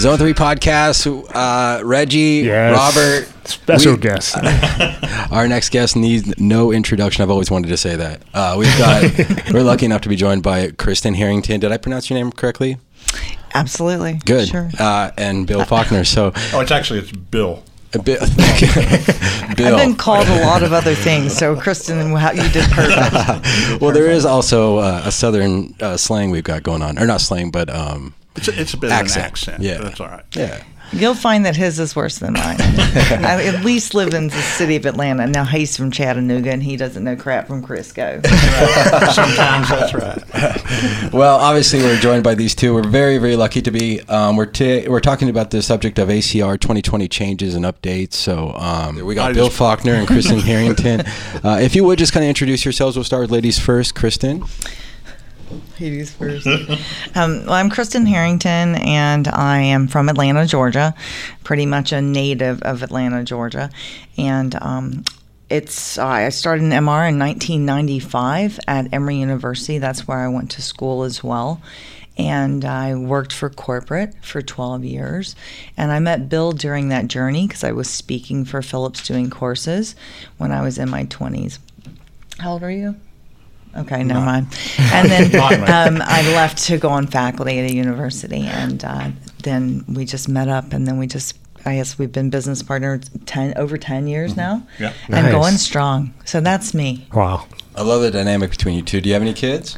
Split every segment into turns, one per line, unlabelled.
Zone 3 podcast. Uh, Reggie,
Yes.
Robert.
Special
we-
guest.
Our next guest needs no introduction. I've always wanted to say that. Uh, we've got, we're lucky enough to be joined by Kristen Harrington. Did I pronounce your name correctly?
Absolutely.
Good.
Sure.
Uh, and Bill Faulkner. So,
Oh, it's actually it's Bill.
a bit,
I've
Bill.
been called a lot of other things, so Kristen, how you did perfect.
well, there is also uh, a southern uh, slang we've got going on, or not slang, but um,
It's a, it's a bit
Accent.
of an accent.
Yeah.
that's all right.
yeah.
You'll find that his is worse than mine. I at least live in the city of Atlanta. Now he's from Chattanooga, and he doesn't know crap from Crisco.
Sometimes that's right.
Well, obviously, we're joined by these two. We're very, very lucky to be. Um, we're t- we're talking about the subject of ACR 2020 changes and updates. So um, we got
I
Bill
just-
Faulkner and Kristen Harrington. Uh, if you would just kind of introduce yourselves, we'll start with ladies first. Kristen.
Ladies first. Um, well, I'm Kristen Harrington, and I am from Atlanta, Georgia. Pretty much a native of Atlanta, Georgia, and um, it's I started in MR in 1995 at Emory University. That's where I went to school as well. And I worked for corporate for 12 years. And I met Bill during that journey because I was speaking for Philips doing courses when I was in my 20s. How old are you? Okay, never mind. And then um, I left to go on faculty at a university, and uh, then we just met up, and then we just. I guess we've been business partners ten over ten years now,
Yeah.
and
Nice.
going strong. So that's me.
Wow.
I love the dynamic between you two. Do you have any kids?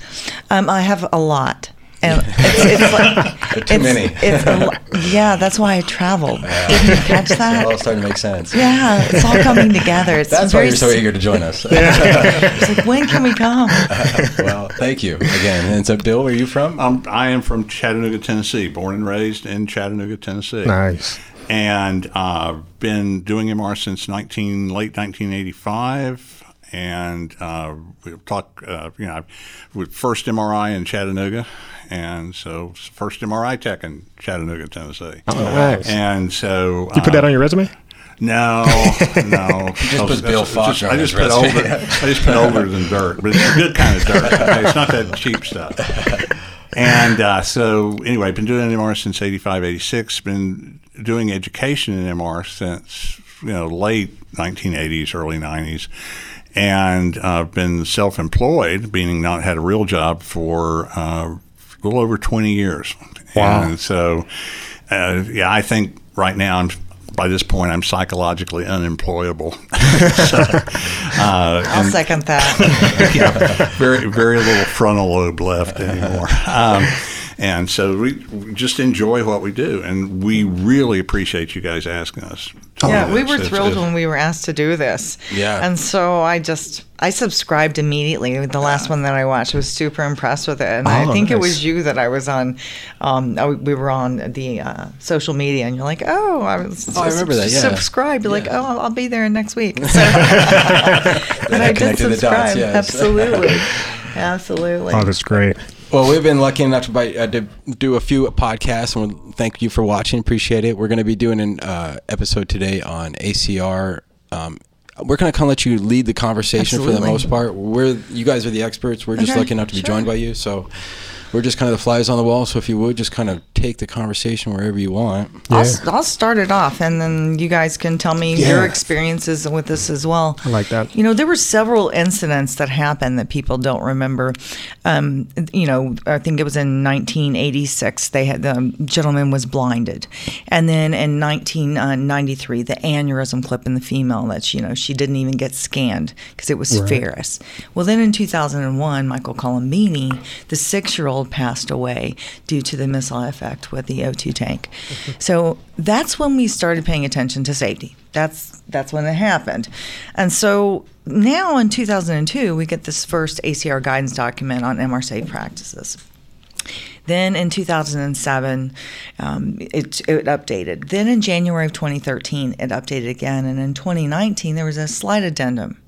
Um, I have a lot, and it's, it's like
too
it's,
many.
It's a, yeah, that's why I traveled. Didn't you catch that?
It's all
that?
starting to make sense.
Yeah, it's all coming together. It's
That's why you're so eager to join us.
It's like when can we come?
well, thank you again. And so, Bill, where are you from?
Um, I am from Chattanooga, Tennessee, born and raised in Chattanooga, Tennessee.
Nice.
and uh, been doing MR since 19 late 1985. And uh, we talk, uh, you know, with first MRI in Chattanooga, and so first MRI tech in Chattanooga, Tennessee.
Oh, nice.
And so
You put that on your resume?
no, no.
just put Bill Faulkner
I
on
just put
resume.
older. I just put older than dirt, but it's a good kind of dirt. okay? It's not that cheap stuff. And uh, so, anyway, I've been doing MR since 85, 86. Been doing education in MR since you know late 1980s, early 90s, and I've uh, been self-employed, meaning not had a real job for uh, a little over 20 years.
Wow.
And so, uh, yeah, I think right now I'm. By this point, I'm psychologically unemployable. so, uh,
I'll
and-
second that.
yeah, very very little frontal lobe left anymore. Um, and so we, we just enjoy what we do, and we really appreciate you guys asking us.
Yeah,
do
we were
It's-
thrilled
it's-
when we were asked to do this.
Yeah.
And so I just I subscribed immediately. The last one that I watched I was super impressed with it, and I
Oh,
think it was you that I was on. Um, uh, we were on the uh, social media, and you're like, "Oh, I was
Oh, I remember that, yeah.
subscribed." You're like, "Oh, I'll, I'll be there next week." So, but I did
connected the
subscribe.
dots, yes.
Absolutely, absolutely.
Oh, that's great.
Well, we've been lucky enough to, buy, uh, to do a few podcasts, and we thank you for watching. Appreciate it. We're going to be doing an uh, episode today on ACR. Um, we're going to kind of let you lead the conversation for the most part. We're you guys are the experts. We're just
Okay,
lucky enough to be
sure.
joined by you, so we're just kind of the flies on the wall. So if you would just kind of take the conversation wherever you want.
I'll,
Yeah.
s- I'll start it off, and then you guys can tell me
Yeah.
your experiences with this as well.
I like that.
You know, there were several incidents that happened that people don't remember. Um, you know, I think it was in 1986. They had the gentleman was blinded, and then in 1993, the aneurysm clip in the female that you know she didn't even get scanned because it was
Right.
ferrous. Well, then in 2001, Michael Colombini, the six-year-old, passed away due to the missile effect with the O2 tank. so that's when we started paying attention to safety. That's that's when it happened, and so now in 2002, we get this first ACR guidance document on MR safe practices. Then in 2007, um, it, it updated. Then in January of 2013, it updated again. And in 2019, there was a slight addendum.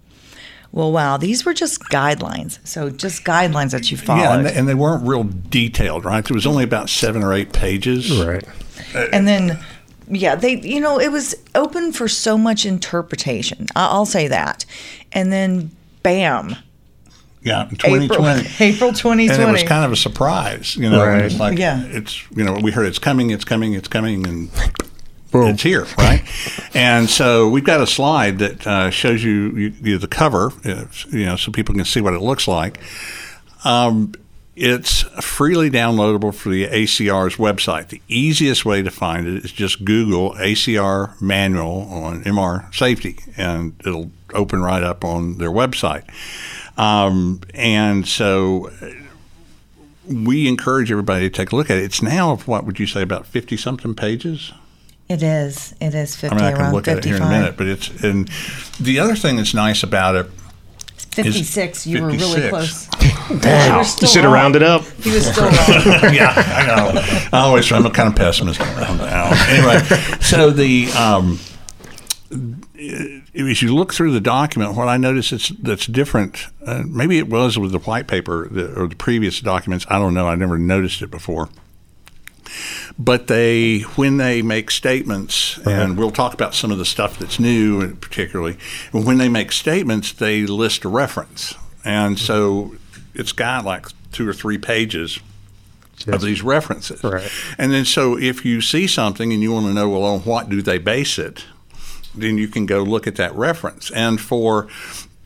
Well, wow, these were just guidelines. So just guidelines that you followed.
Yeah, and they, and they weren't real detailed, right? There was only about seven or eight pages.
Right.
Uh, and then yeah they you know it was open for so much interpretation I- i'll say that and then bam
Yeah, 2020.
April, April 2020.
And it was kind of a surprise, you know.
Right.
It's like
Yeah.
it's you know we heard it's coming, it's coming, it's coming, and It's here, right? and so we've got a slide that uh, shows you, you, you the cover, you know, so people can see what it looks like. Um, it's freely downloadable for the ACR's website. The easiest way to find it is just Google ACR manual on MR safety, and it'll open right up on their website. Um, and so uh, we encourage everybody to take a look at it. It's now, what would you say, about 50 something pages?
It is. It is 50
I mean, I can
around
look
55.
at it here in a minute, but it's, and the other thing that's nice about it
56. You were really close.
Wow.
You're
You should have rounded up.
He was still wrong.
yeah, I know. I always, I'm a kind of pessimist around now. Anyway, so the um, as you look through the document, what I notice is that's different. Uh, maybe it was with the white paper the, or the previous documents. I don't know. I never noticed it before. But they, when they make statements, and we'll talk about some of the stuff that's new, particularly, when they make statements, they list a reference, and so it's got like two or three pages of these references.
Right.
And then so if you see something and you want to know, well, on what do they base it, then you can go look at that reference. And for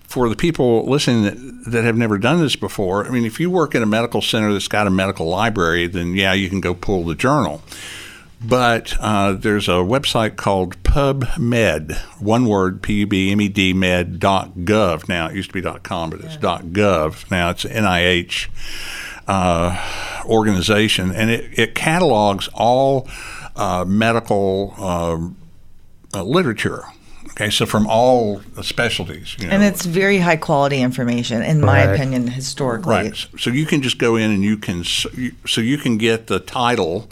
for the people listening that, that have never done this before, I mean, if you work in a medical center that's got a medical library, then yeah, you can go pull the journal. But uh, there's a website called PubMed, one word, P-U-B-M-E-D, med dot gov. Now, it used to be dot .com, but it's dot .gov. Now, it's NIH uh, organization, and it, it catalogs all uh, medical uh, literature. Okay, so from all specialties, you know,
And it's very high quality information, in my
Right.
opinion, historically.
Right. So you can just go in and you can so you, can get the title,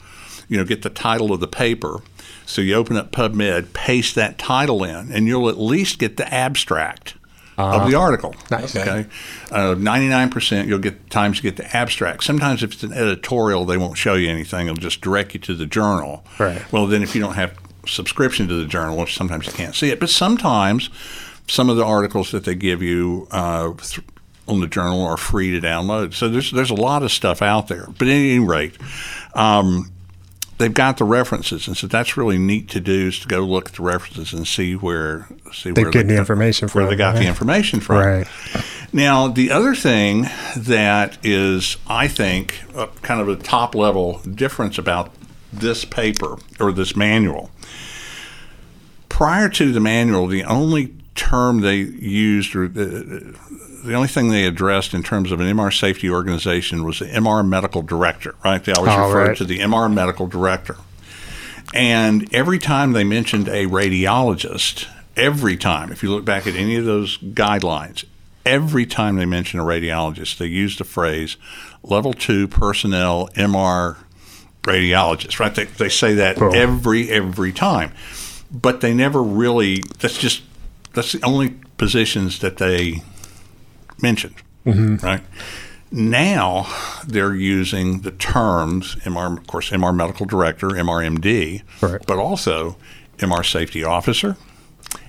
you know, get the title of the paper. So you open up PubMed, paste that title in, and you'll at least get the abstract of the ah. article.
Nice.
Okay. Uh, ninety-nine percent, you'll get times you get the abstract. Sometimes if it's an editorial, they won't show you anything. They'll just direct you to the journal.
Right.
Well, then if you don't have subscription to the journal, which sometimes you can't see it, but sometimes some of the articles that they give you uh, th- on the journal are free to download. So there's there's a lot of stuff out there. But at any rate, um, they've got the references, and so that's really neat to do is to go look at the references and see where see
They're
where
getting
they
the information
where
from,
they got the information from.
Right.
Now, the other thing that is, I think, a, kind of a top level difference about this paper or this manual. Prior to the manual, the only term they used or the, the only thing they addressed in terms of an MR safety organization was the MR medical director, right? They always
Oh,
referred
right.
to the MR medical director. And every time they mentioned a radiologist, every time, if you look back at any of those guidelines, every time they mention a radiologist, they use the phrase level two personnel MR radiologist, right? They, they say that
Boom.
every, every time. But they never really, that's just, that's the only positions that they mentioned, mm-hmm. right? Now they're using the terms MR, of course, MR medical director, MRMD,
Right.
but also MR safety officer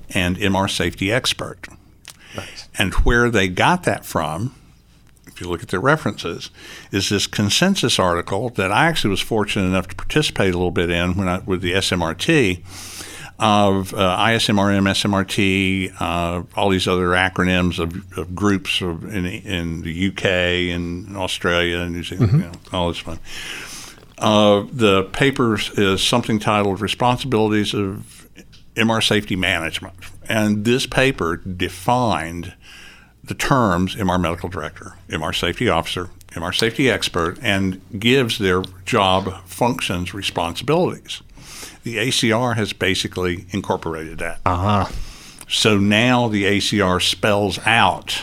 and MR safety expert. Nice. And where they got that from, if you look at their references, is this consensus article that I actually was fortunate enough to participate a little bit in when I with the SMRT of uh, ISMRM, SMRT, uh, all these other acronyms of, of groups of, in, in the UK and Australia and New Zealand, you know, all this fun. Uh, the paper is something titled Responsibilities of MR Safety Management. And this paper defined the terms MR Medical Director, MR Safety Officer, MR Safety Expert, and gives their job functions responsibilities. The ACR has basically incorporated that.
Uh huh.
So now the ACR spells out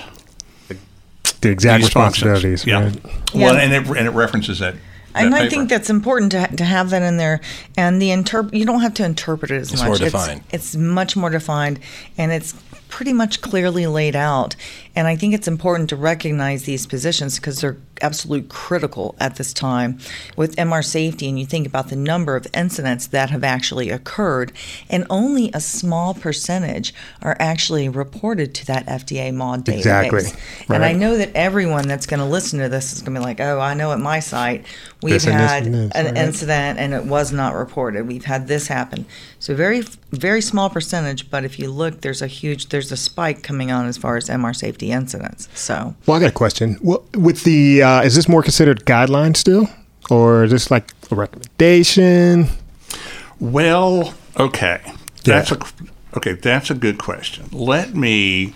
The exact
these
responsibilities.
Yeah.
Right.
Well,
Yeah.
and it, and it references that.
And
that
I
paper.
think that's important to, ha- to have that in there. And the interp- you don't have to interpret it as
It's
much.
more defined.
It's, it's much more defined, and it's pretty much clearly laid out. And I think it's important to recognize these positions because they're absolute critical at this time with MR safety. And you think about the number of incidents that have actually occurred, and only a small percentage are actually reported to that FDA MAUDE database.
Exactly.
And I know that everyone that's going to listen to this is going to be like, "Oh, I know at my site we've
This
had
this,
an
right.
incident and it was not reported. We've had this happen." So very, very small percentage, but if you look, there's a huge, there's a spike coming on as far as MR safety incidents. So
Well, I got a question. Well, with the uh, is this more considered guideline still, or is this like a recommendation?
Well, okay. That's a okay. That's a good question. Let me.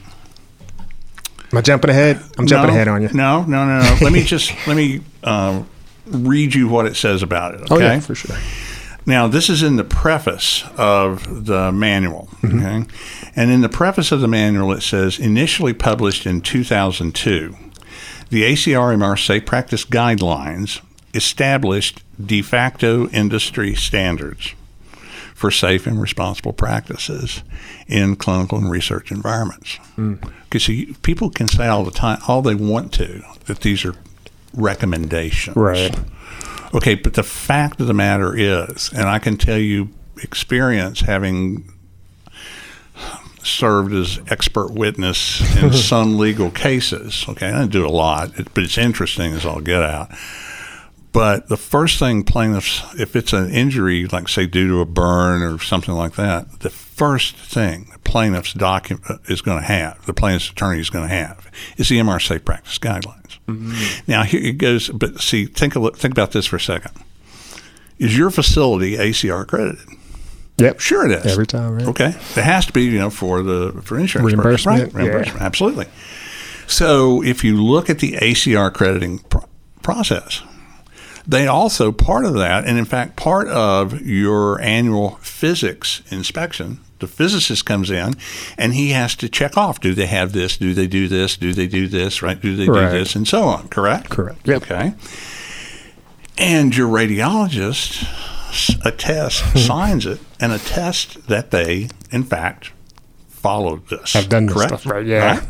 Am I jumping ahead? I'm jumping
no,
ahead on you.
No, no, no, no. let me just let me um, read you what it says about it. Okay.
Oh yeah, for sure.
Now, this is in the preface of the manual. Mm-hmm. Okay? And in the preface of the manual, it says initially published in 2002, the ACRMR Safe Practice Guidelines established de facto industry standards for safe and responsible practices in clinical and research environments. Mm. Because see, people can say all the time, all they want to, that these are recommendations.
Right.
Okay, but the fact of the matter is, and I can tell you experience having served as expert witness in some legal cases. Okay, I didn't do a lot, but it's interesting as I'll get out. But the first thing plaintiffs, if it's an injury, like say due to a burn or something like that, the first thing the plaintiff's document uh, is going to have, the plaintiff's attorney is going to have, is the MR Safe Practice Guidelines. Now here it goes, but see, think a, li- think about this for a second. Is your facility ACR accredited?
Yep.
Sure, it is.
Every time, right?
Okay, it has to be, you know, for the for insurance
Reimbursement,
right? Reimbursement, absolutely. So if you look at the ACR accrediting pro- process, they also part of that, and in fact, part of your annual physics inspection. The physicist comes in, and he has to check off: Do they have this? Do they do this? Do they do this? Right? Do they
Right.
do this? And so on. Correct.
Correct. Yep.
Okay. And your radiologist s- attests, signs it, and attests that they, in fact, followed this.
I've done this stuff, right, yeah.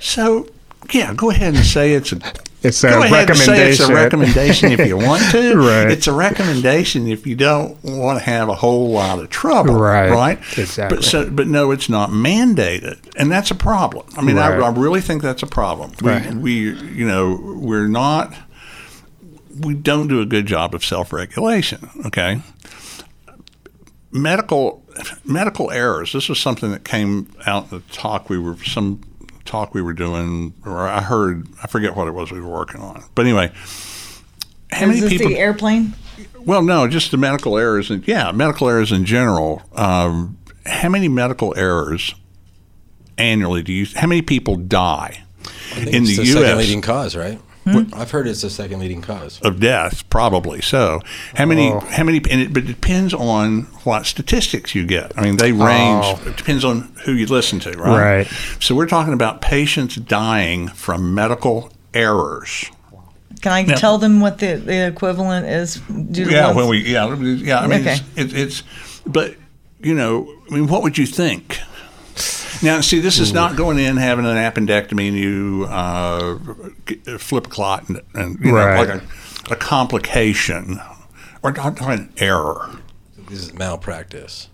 So, yeah, go ahead and say it's a.
It's a
go ahead and say it's a
recommendation.
recommendation if you want to.
Right.
It's a recommendation if you don't want to have a whole lot of trouble.
Right.
Right.
Exactly.
But so, but no, it's not mandated, and that's a problem. I mean,
Right.
I, I really think that's a problem. We,
Right.
we, you know, we're not. We don't do a good job of self-regulation. Okay. Medical medical errors. This was something that came out in the talk we were some talk we were doing, or I heard. I forget what it was we were working on. But anyway, how
is
many
this
people?
the airplane?
Well, no, just the medical errors, and yeah, medical errors in general. Um, how many medical errors annually do you? How many people die
I think
in
it's
the
the second
U.S.
leading cause, right? Hmm? I've heard it's the second leading cause.
of death? Probably so. How many?
Oh.
How many? And it, but it depends on what statistics you get. I mean, they oh. range.
Oh.
It depends on who you listen to, right?
Right.
So we're talking about patients dying from medical errors.
Can I tell them what the, the equivalent is? Due
Yeah,
ones-
when we yeah yeah I mean
Okay.
it's, it, it's but you know I mean what would you think? Now see this is not going in having an appendectomy and you uh, flip a clot and, and you
Right.
know like a, a complication or not, not an error.
This is malpractice.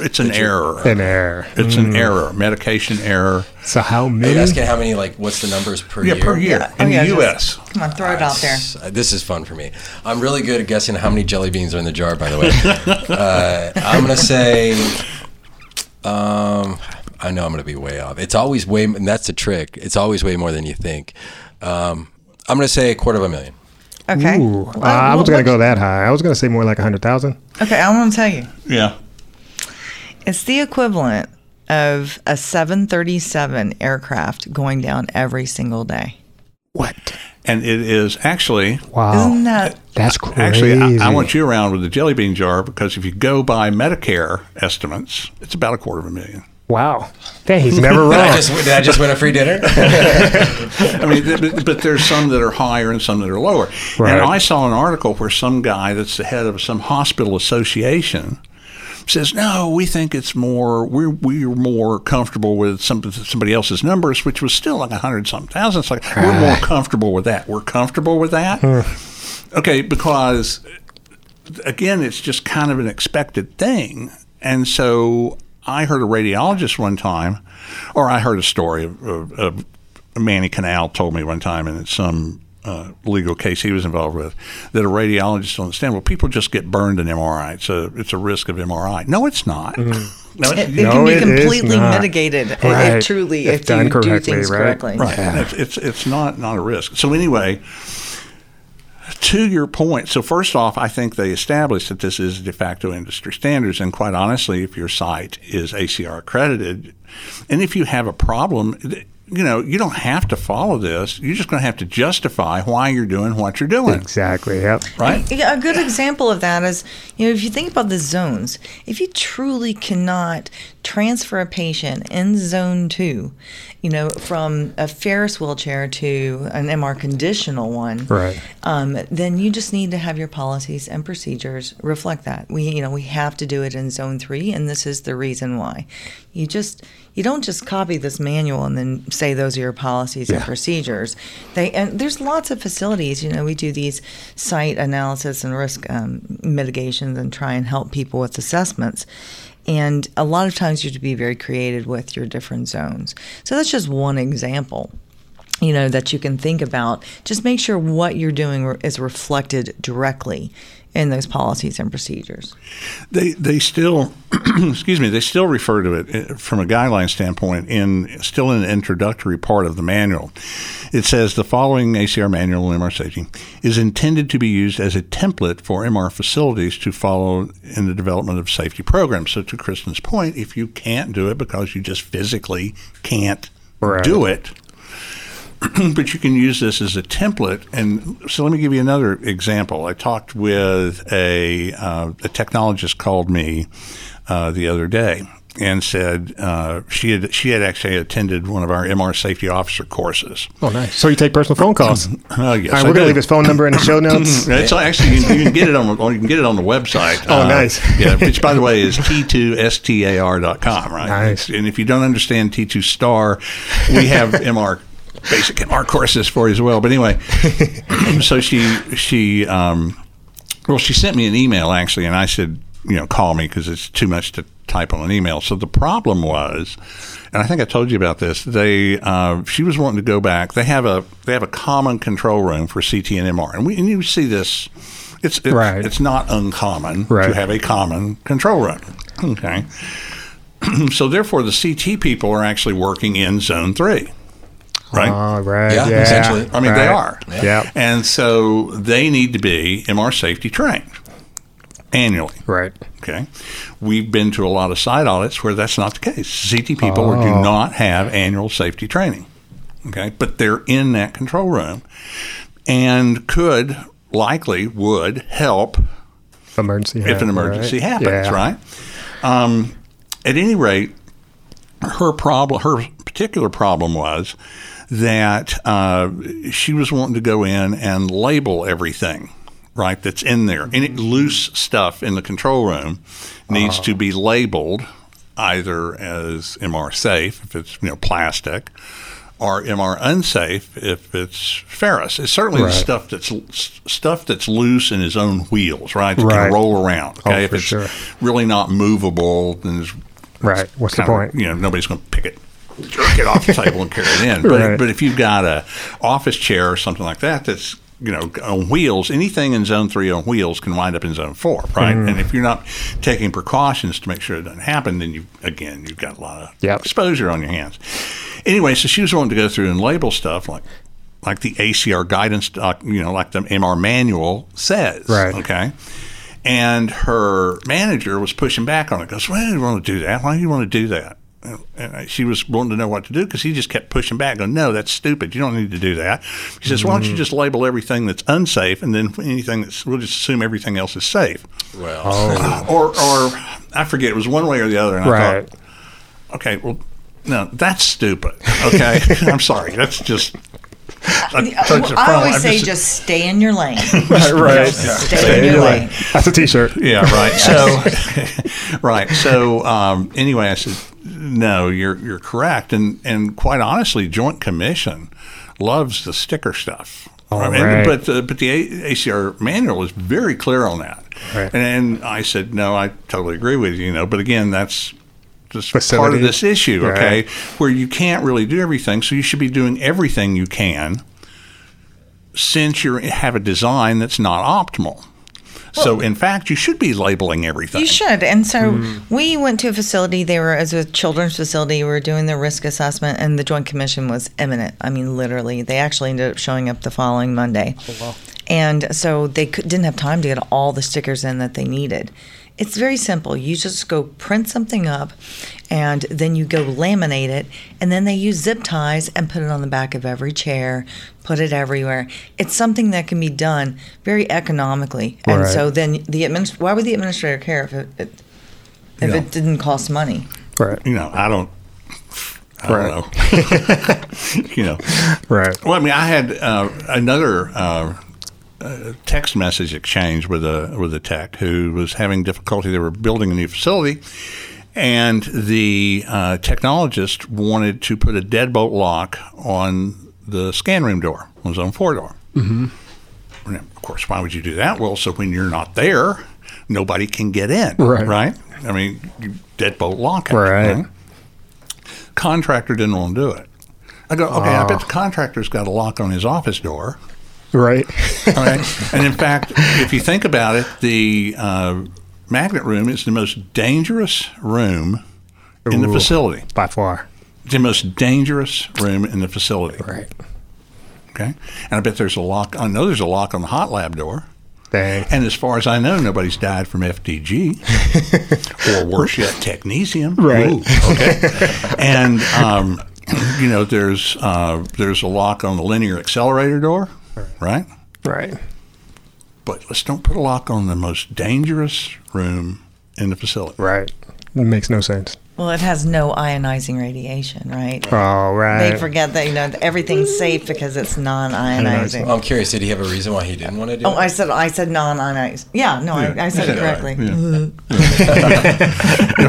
It's an error.
An error.
It's an error. Medication error.
So how
Are you
many?
asking how many, like, what's the numbers per
Yeah,
year?
per year
Yeah. Oh,
in
yeah,
the
just-
U.S.
Come on, throw it out there.
Uh, This is fun for me. I'm really good at guessing how many jelly beans are in the jar. By the way, uh, I'm gonna say, um, I know I'm gonna be way off. It's always way, and that's the trick. It's always way more than you think. Um, I'm gonna say a quarter of a million.
Okay.
Ooh,
Well,
uh, I
well,
was gonna go that high. I was gonna say more like a hundred thousand.
Okay, I'm going to tell you.
Yeah.
It's the equivalent of a 737 aircraft going down every single day.
What?
And it is actually
Wow.
Isn't that?
That's crazy.
Actually, I, I want you around with the jelly bean jar because if you go by Medicare estimates, it's about a quarter of a million.
Wow. Dang, he's never
Did I
wrong.
just, did I just win a free dinner?
I mean, but, but there's some that are higher and some that are lower.
Right.
And I saw an article where some guy that's the head of some hospital association says, no, we think it's more, we're, we're more comfortable with some, somebody else's numbers, which was still like a hundred something thousand. It's like, we're more comfortable with that. We're comfortable with that. okay, because again, it's just kind of an expected thing. And so I heard a radiologist one time, or I heard a story of, of, of Manny Kanal told me one time, and it's some uh, legal case he was involved with, that a radiologist will understand. Well, people just get burned in MRI. It's a it's a risk of MRI. No, it's not. No,
It,
it's,
it
No,
can be
it is
completely mitigated if-
Right.
if truly
If
if,
done
you do
correctly,
things
right?
correctly.
Right. It's, it's it's not not a risk. So anyway, to your point, so first off, I think they established that this is de facto industry standards, and quite honestly, if your site is ACR accredited, and if you have a problem. You know, you don't have to follow this. You're just going to have to justify why you're doing what you're doing,
Exactly. Yep.
right?
Yeah, a good example of that is, you know, if you think about the zones, if you truly cannot transfer a patient in zone two, you know, from a ferrous wheelchair to an MR conditional one,
Right.
um, then you just need to have your policies and procedures reflect that. We, you know, we have to do it in zone three, and this is the reason why. You just, you don't just copy this manual and then say those are your policies and
Yeah.
procedures. They and there's lots of facilities. You know, we do these site analysis and risk um, mitigations and try and help people with assessments. And a lot of times you have to be very creative with your different zones. So that's just one example you know that you can think about just make sure what you're doing is reflected directly in those policies and procedures
They they still, excuse me, they still refer to it uh, from a guideline standpoint in still in the introductory part of the manual. It says the following ACR manual in MR safety is intended to be used as a template for MR facilities to follow in the development of safety programs. So to Kristen's point, if you can't do it because you just physically can't
Right.
do it, but you can use this as a template. And so let me give you another example. I talked with a, uh, a technologist called me uh, the other day and said uh, she had she had actually attended one of our MR safety officer courses.
Oh, nice. So you take personal phone calls. All
Oh yes,
right,
I
we're gonna leave his phone number in the show notes.
It's actually you can, you can get it on the- you can get it on the website. Uh,
Oh, nice.
Yeah, which by the way is t2star.com, right?
Nice.
And if you don't understand T2 Star, we have MR basic MR courses for you as well. But anyway, so she she um, well she sent me an email actually, and I said you know call me because it's too much to type on an email. So the problem was. And I think I told you about this. They, uh, she was wanting to go back. They have a, they have a common control room for CT and MR, and we, and you see this. It's, it's
Right.
It's not uncommon
Right.
to have a common control room. Okay. so therefore, the CT people are actually working in Zone Three, right?
Oh, right.
Yeah,
Yeah,
essentially.
I mean, they are.
Yeah.
And so they need to be MR safety trained annually.
Right.
Okay. We've been to a lot of site audits where that's not the case. CT people do
Oh.
not have annual safety training. Okay. But they're in that control room and could likely would help
Emergency.
if
happen,
an emergency
right?
happens,
Yeah.
right? Um, at any rate, her problem, her particular problem was that uh, she was wanting to go in and label everything, right? That's in there. Any loose stuff in the control room needs to be labeled either as MR safe if it's you know plastic. Or MR unsafe if it's ferrous. It's certainly the
Right.
stuff that's stuff that's loose in his own wheels, right? That
Right.
can roll around.
Oh,
Okay, if
for
it's
sure.
really not movable, then there's
Right. What's the point?
You know, nobody's going to pick it, jerk it off the table and carry it in. But,
Right.
but if you've got a office chair or something like that that's you know on wheels, anything in zone three on wheels can wind up in zone four, right?
Mm-hmm.
And if you're not taking precautions to make sure it doesn't happen, then you again you've got a lot of
Yep.
exposure on your hands. Anyway, so she was wanting to go through and label stuff like like the ACR guidance, doc, you know, like the MR manual says.
Right.
Okay. And her manager was pushing back on it. Goes, Why do you want to do that? Why do you want to do that? Uh, and uh, she was wanting to know what to do because he just kept pushing back, going, "No, that's stupid. You don't need to do that." He says, "Why don't you mm. just label everything that's unsafe, and then anything that's we'll just assume everything else is safe."
Well,
Oh.
Or, or I forget. It was one way or the other. And I
Right.
thought, okay, well, no, that's stupid. Okay, I'm sorry. That's just I
I,
touch the
always
I'm
say
just-
just stay in your lane.
Right, right.
Stay, in your lane.
That's a T-shirt.
Yeah, right. So, right. So, um, anyway, I said, no, you're you're correct, and and quite honestly, Joint Commission loves the sticker stuff. I mean,
right.
but uh, but the A- ACR manual is very clear on that,
Right.
and, I said, no, I totally agree with you. You know, but again, that's just part of this issue, okay?
Right.
Where you can't really do everything, so you should be doing everything you can since you have a design that's not optimal. so, in fact, you should be labeling everything.
You should. And so hmm. we went to a facility. They were as a children's facility. We were doing the risk assessment, and the Joint Commission was imminent. I mean, literally, they actually ended up showing up the following Monday. Oh, wow. And so they didn't have time to get all the stickers in that they needed. It's very simple. You just go print something up, and then you go laminate it, and then they use zip ties and put it on the back of every chair, put it everywhere. It's something that can be done very economically, and
Right.
so then the adminis- Why would the administrator care if it, it if
Yeah.
it didn't cost money?
Right.
you know, I don't, I don't
Right.
know. you know,
Right.
well, I mean, I had uh, another uh, text message exchange with a with a tech who was having difficulty. They were building a new facility, and the uh, technologist wanted to put a deadbolt lock on the scan room door, on zone four door. Mm-hmm. Of course, why would you do that? Well, so when you're not there, nobody can get in.
Right.
Right. I mean, deadbolt lock it.
Right.
Contractor didn't want to do it. I go, okay, I bet the contractor's got a lock on his office door.
Right.
All right. and in fact, if you think about it, the uh, magnet room is the most dangerous room in the facility.
By far.
The most dangerous room in the facility.
Right.
Okay. And I bet there's a lock. I know there's a lock on the hot lab door.
Dang.
And as far as I know, nobody's died from FDG or worse yet, technetium.
Right.
Ooh, okay. and um, you know, there's uh, there's a lock on the linear accelerator door, right?
Right.
But let's don't put a lock on the most dangerous room in the facility.
Right. It makes no sense.
Well, it has no ionizing radiation, right?
Oh, right.
They forget that you know everything's safe because it's non-ionizing.
Well, I'm curious. Did he have a reason why he didn't want to do it?
Oh,
it?
I said I said non-ionized. Yeah, no, I, I said it correctly.
Yeah,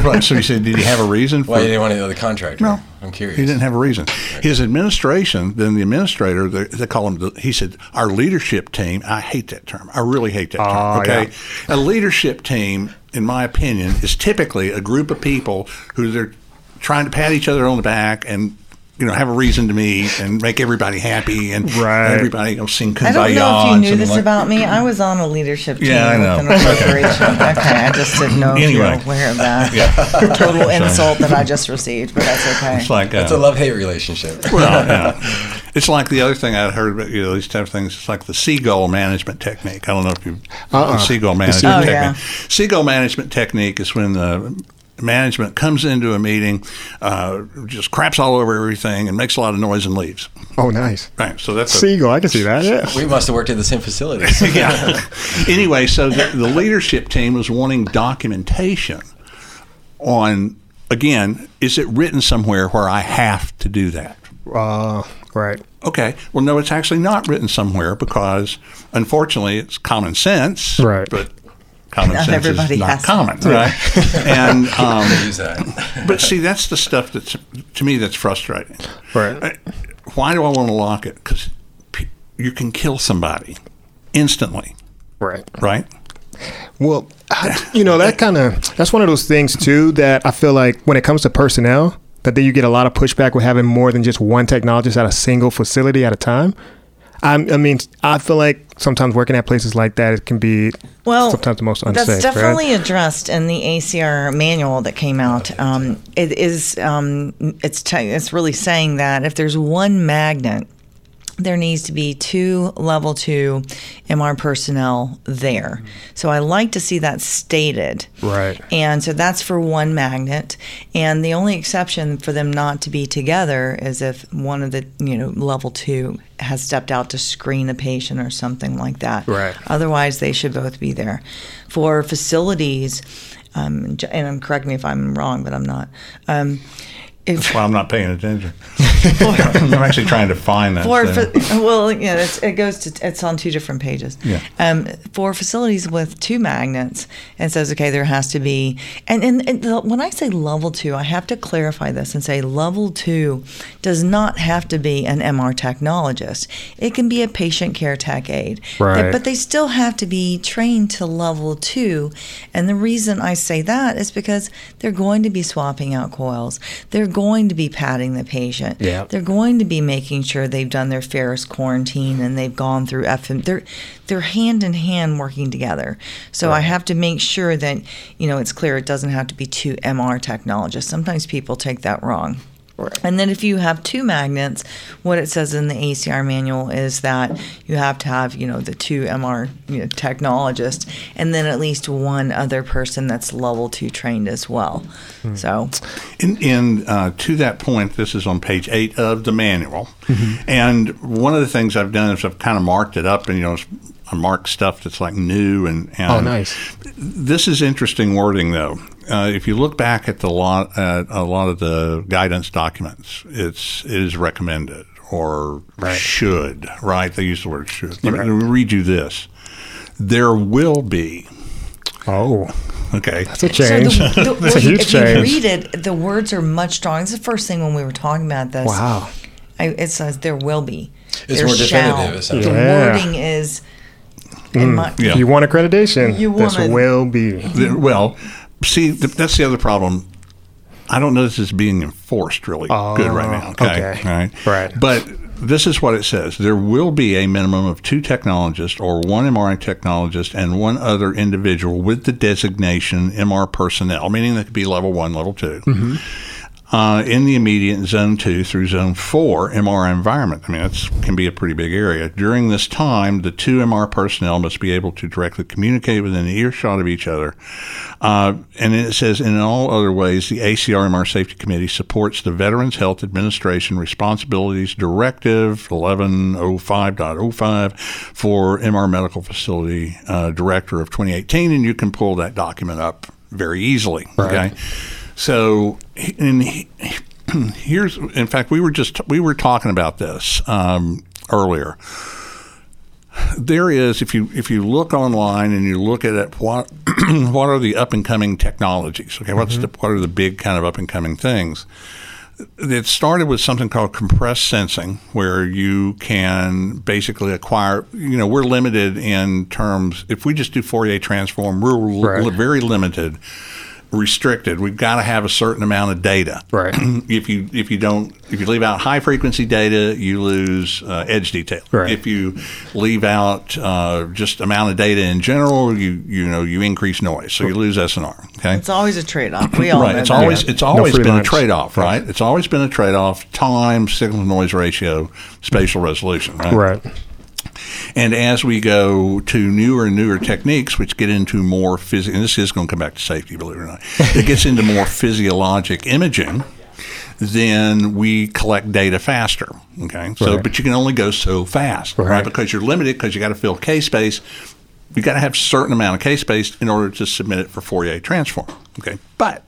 right. so you said, did he have a reason for
Why he didn't want to do the contractor?
No.
I'm curious.
He didn't have a reason. His administration, then the administrator, they, they call him. The, he said, "Our leadership team." I hate that term. I really hate that term.
Oh,
okay, a leadership team, in my opinion, is typically a group of people who they're trying to pat each other on the back and. You know, have a reason to meet and make everybody happy, and
Right.
everybody you know, sing kumbaya.
I don't know if you knew this
like-
about me. I was on a leadership team
Yeah, I know.
with an corporation. okay, I just didn't know if
Anyway.
you were aware of that. Yeah. Total insult that I just received, but that's okay.
It's like
It's
uh,
a love hate relationship.
Well, yeah. It's like the other thing I heard about, you know, these type of things. It's like the seagull management technique. I don't know if you
Uh-uh.
the seagull
The
management
seagull. Oh, yeah.
technique. Seagull management technique is when the management comes into a meeting, uh, just craps all over everything and makes a lot of noise and leaves.
Oh, nice.
Right. So that's a,
Seagull. I can see that. Yeah.
we must have worked in the same facility.
yeah. anyway, so the, the leadership team was wanting documentation on again, is it written somewhere where I have to do that?
Uh, right.
Okay. Well, no, it's actually not written somewhere because, unfortunately, it's common sense.
Right.
But common
Not
sense
everybody
is not
has it.
common, right? and um, but see, that's the stuff that's to me that's frustrating.
Right.
I- Why do I want to lock it? Because you can kill somebody instantly,
Right.
right?
Well, I- you know that kind of that's one of those things too that I feel like when it comes to personnel, that then you get a lot of pushback with having more than just one technologist at a single facility at a time. I, I mean, I feel like sometimes working at places like that it can be
Well,
sometimes the most unsafe.
That's
right?
definitely addressed in the ACR manual that came out. Um, it is um, it's te- it's really saying that if there's one magnet, there needs to be two level two MR personnel there. So I like to see that stated.
Right.
And so that's for one magnet. And the only exception for them not to be together is if one of the, you know, level two has stepped out to screen a patient or something like that.
Right.
Otherwise, they should both be there. For facilities, um, j- and um, correct me if I'm wrong, but I'm not. Um, if,
Well, I'm not paying attention. I'm actually trying to find that.
For, fa- well, yeah, it's, it goes to it's on two different pages.
Yeah.
Um, for facilities with two magnets, it says okay, there has to be, and and, and the, when I say level two, I have to clarify this and say level two does not have to be an MR technologist. It can be a patient care tech aide,
Right.
but they still have to be trained to level two. And the reason I say that is because they're going to be swapping out coils. They're going to be patting the patient.
Yeah.
They're going to be making sure they've done their ferrous quarantine and they've gone through FM. They're they're hand in hand working together. So I have to make sure that you know it's clear. It doesn't have to be two MR technologists. Sometimes people take that wrong. And then if you have two magnets, what it says in the ACR manual is that you have to have, you know, the two MR you know, technologists and then at least one other person that's level two trained as well. So
In, in uh, to that point, this is on page eight of the manual, and one of the things I've done is I've kind of marked it up, and you know, I marked stuff that's like new and, and
Oh, nice.
This is interesting wording, though. Uh, if you look back at the lot, at a lot of the guidance documents, it's it is recommended or
Right.
should. Right? They use the word should. Let me, let me read you this. There will be.
Oh,
Okay.
that's a change.
So the, the,
that's a
well,
huge
if you read it, the words are much stronger. It's the first thing when we were talking about this.
Wow.
I, it says there will be.
It's
there
more
shall.
definitive, it
The.
Yeah.
wording is. In my,
Yeah.
You want accreditation,
You
this
want it.
will be.
The- well, see, th- that's the other problem. I don't know this is being enforced really
Oh,
good right now. Okay.
okay.
Right.
Right.
But this is what it says there will be a minimum of two technologists or one MRI technologist and one other individual with the designation MR personnel, meaning that could be level one, level 2
Mm-hmm.
Uh, in the immediate zone two through zone four MR environment. I mean, that can be a pretty big area. During this time, the two MR personnel must be able to directly communicate within earshot of each other. Uh, and it says, in all other ways, the ACR MR Safety Committee supports the Veterans Health Administration Responsibilities Directive 1105.05 for MR Medical Facility uh, Director of 2018. And you can pull that document up very easily. Okay. So, in, here's, in fact, we were just we were talking about this um, earlier. There is, if you if you look online and you look at it, what what are the up and coming technologies? Okay, what's the what are the big kind of up and coming things? It started with something called compressed sensing, where you can basically acquire. You know, we're limited in terms. If we just do Fourier transform, we're
Right.
very limited restricted. We've got to have a certain amount of data.
Right.
if you if you don't if you leave out high frequency data, you lose uh, edge detail.
Right.
If you leave out uh, just amount of data in general, you you know you increase noise, so you lose SNR. Okay.
it's always a trade off. We all
Right.
know
It's
that.
always it's always
free
been a trade off, right? It's always been a trade off: time, signal to noise ratio, spatial resolution, right?
Right.
And as we go to newer and newer techniques, which get into more physical, and this is going to come back to safety, believe it or not, it gets into more physiologic imaging, then we collect data faster. Okay. So,
Right.
but you can only go so fast, right?
Right.
Because you're limited because you got to fill k-space. You got to have a certain amount of k-space in order to submit it for Fourier transform. Okay. But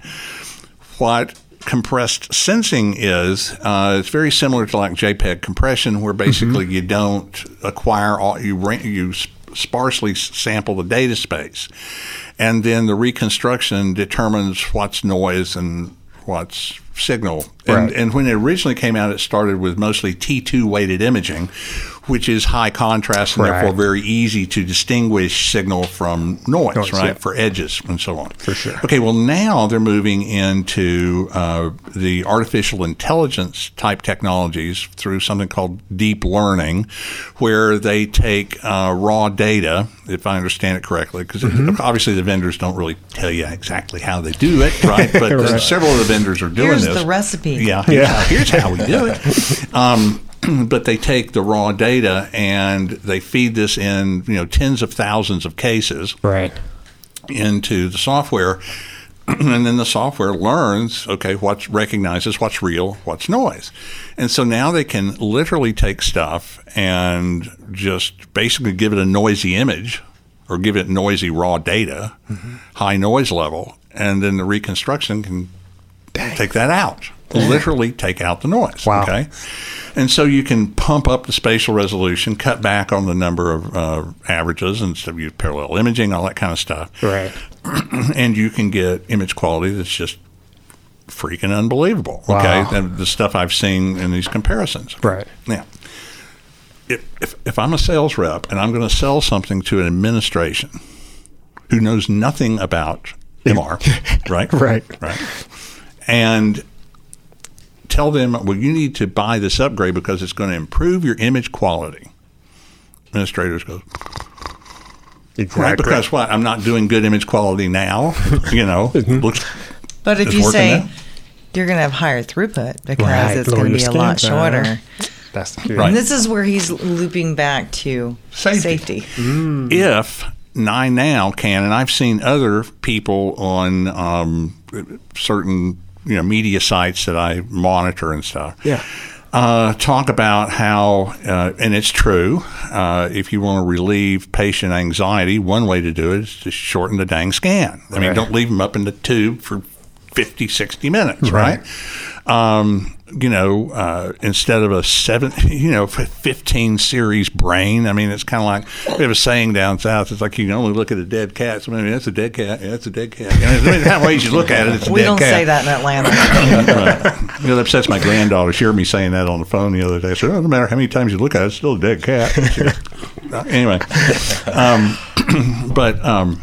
what compressed sensing is uh, it's very similar to like JPEG compression, where basically you don't acquire all you you sparsely sample the data space, and then the reconstruction determines what's noise and what's signal. And, and when it originally came out, it started with mostly T2 weighted imaging, which is high contrast and
Right.
therefore very easy to distinguish signal from noise,
Noise,
right?
yeah.
For edges and so on.
For sure.
Okay, well, now they're moving into uh, the artificial intelligence type technologies through something called deep learning, where they take uh, raw data, if I understand it correctly, because
Mm-hmm.
obviously the vendors don't really tell you exactly how they do it, right? But uh,
Right.
several of the vendors are doing
Here's
this.
the recipe.
Yeah, here's, How, here's how we do it. Um, but they take the raw data and they feed this in, you know, tens of thousands of cases
Right.
into the software. And then the software learns okay what recognizes what's real what's noise. And so now they can literally take stuff and just basically give it a noisy image or give it noisy raw data mm-hmm. high noise level and then the reconstruction can take that out literally take out the noise.
Wow.
Okay. And so you can pump up the spatial resolution, cut back on the number of uh, averages, and so use parallel imaging, all that kind of stuff.
Right.
and you can get image quality that's just freaking unbelievable.
Wow.
Okay, and the stuff I've seen in these comparisons.
Right.
Now, if, if, if I'm a sales rep and I'm going to sell something to an administration who knows nothing about MR, right?
Right.
Right. And tell them, well, you need to buy this upgrade because it's going to improve your image quality. Administrators go,
Exactly.
right? Because what? I'm not doing good image quality now. You know, looks
But if you say
now.
you're going to have higher throughput because
Right,
it's going to be a lot
skin time.
shorter.
That's the.
Right.
And this is where he's looping back to
Safety.
safety.
if Nine Now can, and I've seen other people on um, certain you know media sites that I monitor and stuff.
Yeah.
Uh, talk about how, uh, and it's true, uh, if you want to relieve patient anxiety, one way to do it is to shorten the dang scan. I mean, don't leave them up in the tube for 50, 60 minutes, right?
Right.
Um, you know, uh, instead of a seven, you know, 15 series brain. I mean, it's kind of like we have a saying down south. It's like you can only look at a dead cat. So, I mean, that's a dead cat. Yeah, that's a dead cat. You know, there's how ways you look at it. It's a
We don't
cat.
say that in Atlanta.
Right. You know, that upsets my granddaughter. She heard me saying that on the phone the other day. I said, oh, no matter how many times you look at it, it's still a dead cat. "Uh, anyway, um, but um,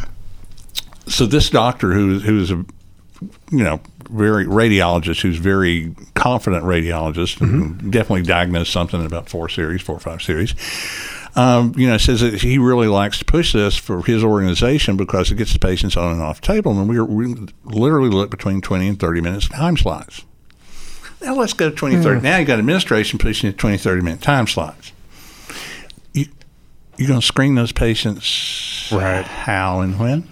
so this doctor who who's a you know very radiologist who's very confident radiologist who definitely diagnosed something in about four series, four or five series. Um, you know, says that he really likes to push this for his organization because it gets the patients on and off table, and we, we literally look between twenty and thirty minutes time slots. Now let's go to 20, 30. Now you got administration pushing it 20, 30 minute time slots. You, you're going to screen those patients
Right.
how and when?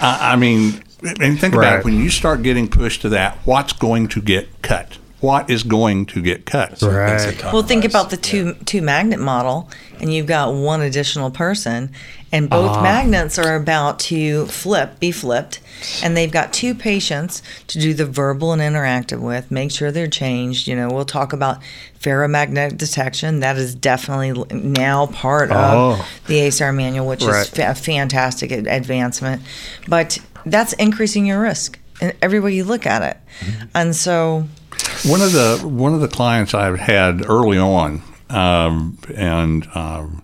I I mean, and think about
Right.
it. When you start getting pushed to that, what's going to get cut? What is going to get cut?
Right.
Well, think about the two two magnet model, and you've got one additional person, and both ah. magnets are about to flip, be flipped, and they've got two patients to do the verbal and interactive with. Make sure they're changed. You know, we'll talk about ferromagnetic detection. That is definitely now part of
Oh.
the ACR manual, which
Right.
is a fantastic advancement. But that's increasing your risk in every way you look at it, and so.
One of the one of the clients I've had early on, um, and um,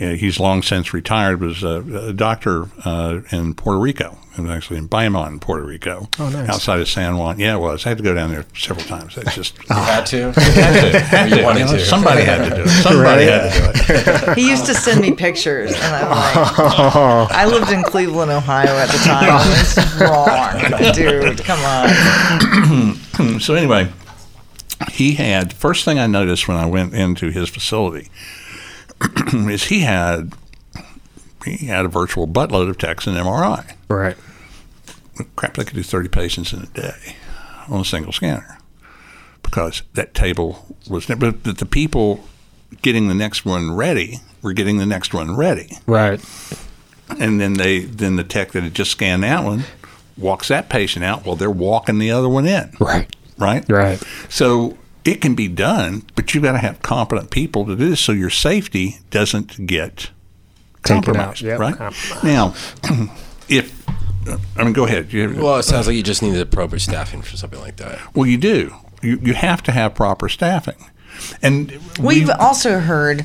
he's long since retired, was a, a doctor uh, in Puerto Rico. It was actually in Bayamón, Puerto Rico,
Oh, nice.
outside of San Juan. Yeah, it was. I had to go down there several times. It's just
You had to.
had
You
to.
wanted to.
Somebody had to do it. Somebody had to do it.
He used to send me pictures, and I'm like, I lived in Cleveland, Ohio at the time. It's wrong, dude. Come on.
so anyway, he had first thing I noticed when I went into his facility is he had he had a virtual buttload of techs and MRI.
Right.
Crap, they could do thirty patients in a day on a single scanner because that table was. But the people getting the next one ready were getting the next one ready,
Right.
and then they then the tech that had just scanned that one walks that patient out while they're walking the other one in.
Right.
Right.
Right.
So it can be done, but you've got to have competent people to do this so your safety doesn't get
Taken
compromised.
yep,
Right
compromised.
now, if I mean, go ahead. You have,
Well, it sounds like you just need the appropriate staffing for something like that.
well, you do. You you have to have proper staffing, and
We've
we-
also heard,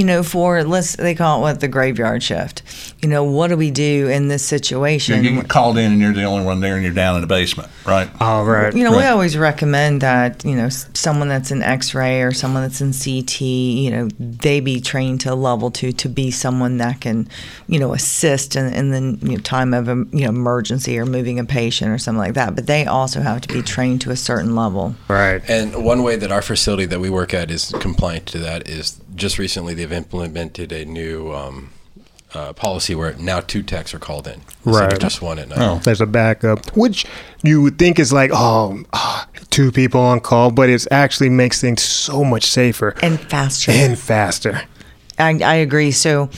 you know, for let's they call it what the graveyard shift. You know, what do we do in this situation?
you get called in and you're the only one there, and you're down in the basement, right?
All right.
You know, we always recommend that, you know, someone that's in x ray or someone that's in CT, you know, they be trained to level two to be someone that can, you know, assist in, in the you know, time of, um, you know, emergency or moving a patient or something like that. But they also have to be trained to a certain level.
Right.
And one way that our facility that we work at is compliant to that is just recently they've implemented a new um, uh, policy where now two techs are called in instead
Right.
of just one at night.
Oh.
There's a backup, which you would think is like, oh, ah, two people on call, but it actually makes things so much safer
And faster.
and faster.
I, I agree. So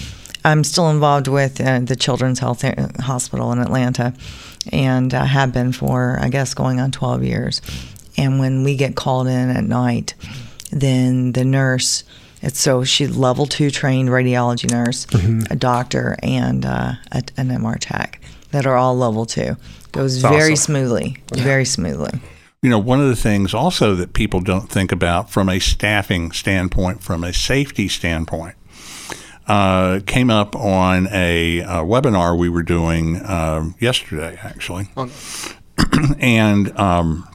I'm still involved with uh, the Children's Health uh, Hospital in Atlanta and uh, have been for, I guess, going on 12 years. And when we get called in at night, then the nurse, it's so she's level two trained radiology nurse, a doctor, and uh, a, an MR tech that are all level two. Goes very
awesome.
smoothly, very smoothly.
You know, one of the things also that people don't think about from a staffing standpoint, from a safety standpoint, uh, came up on a, uh webinar we were doing um yesterday, actually. and um,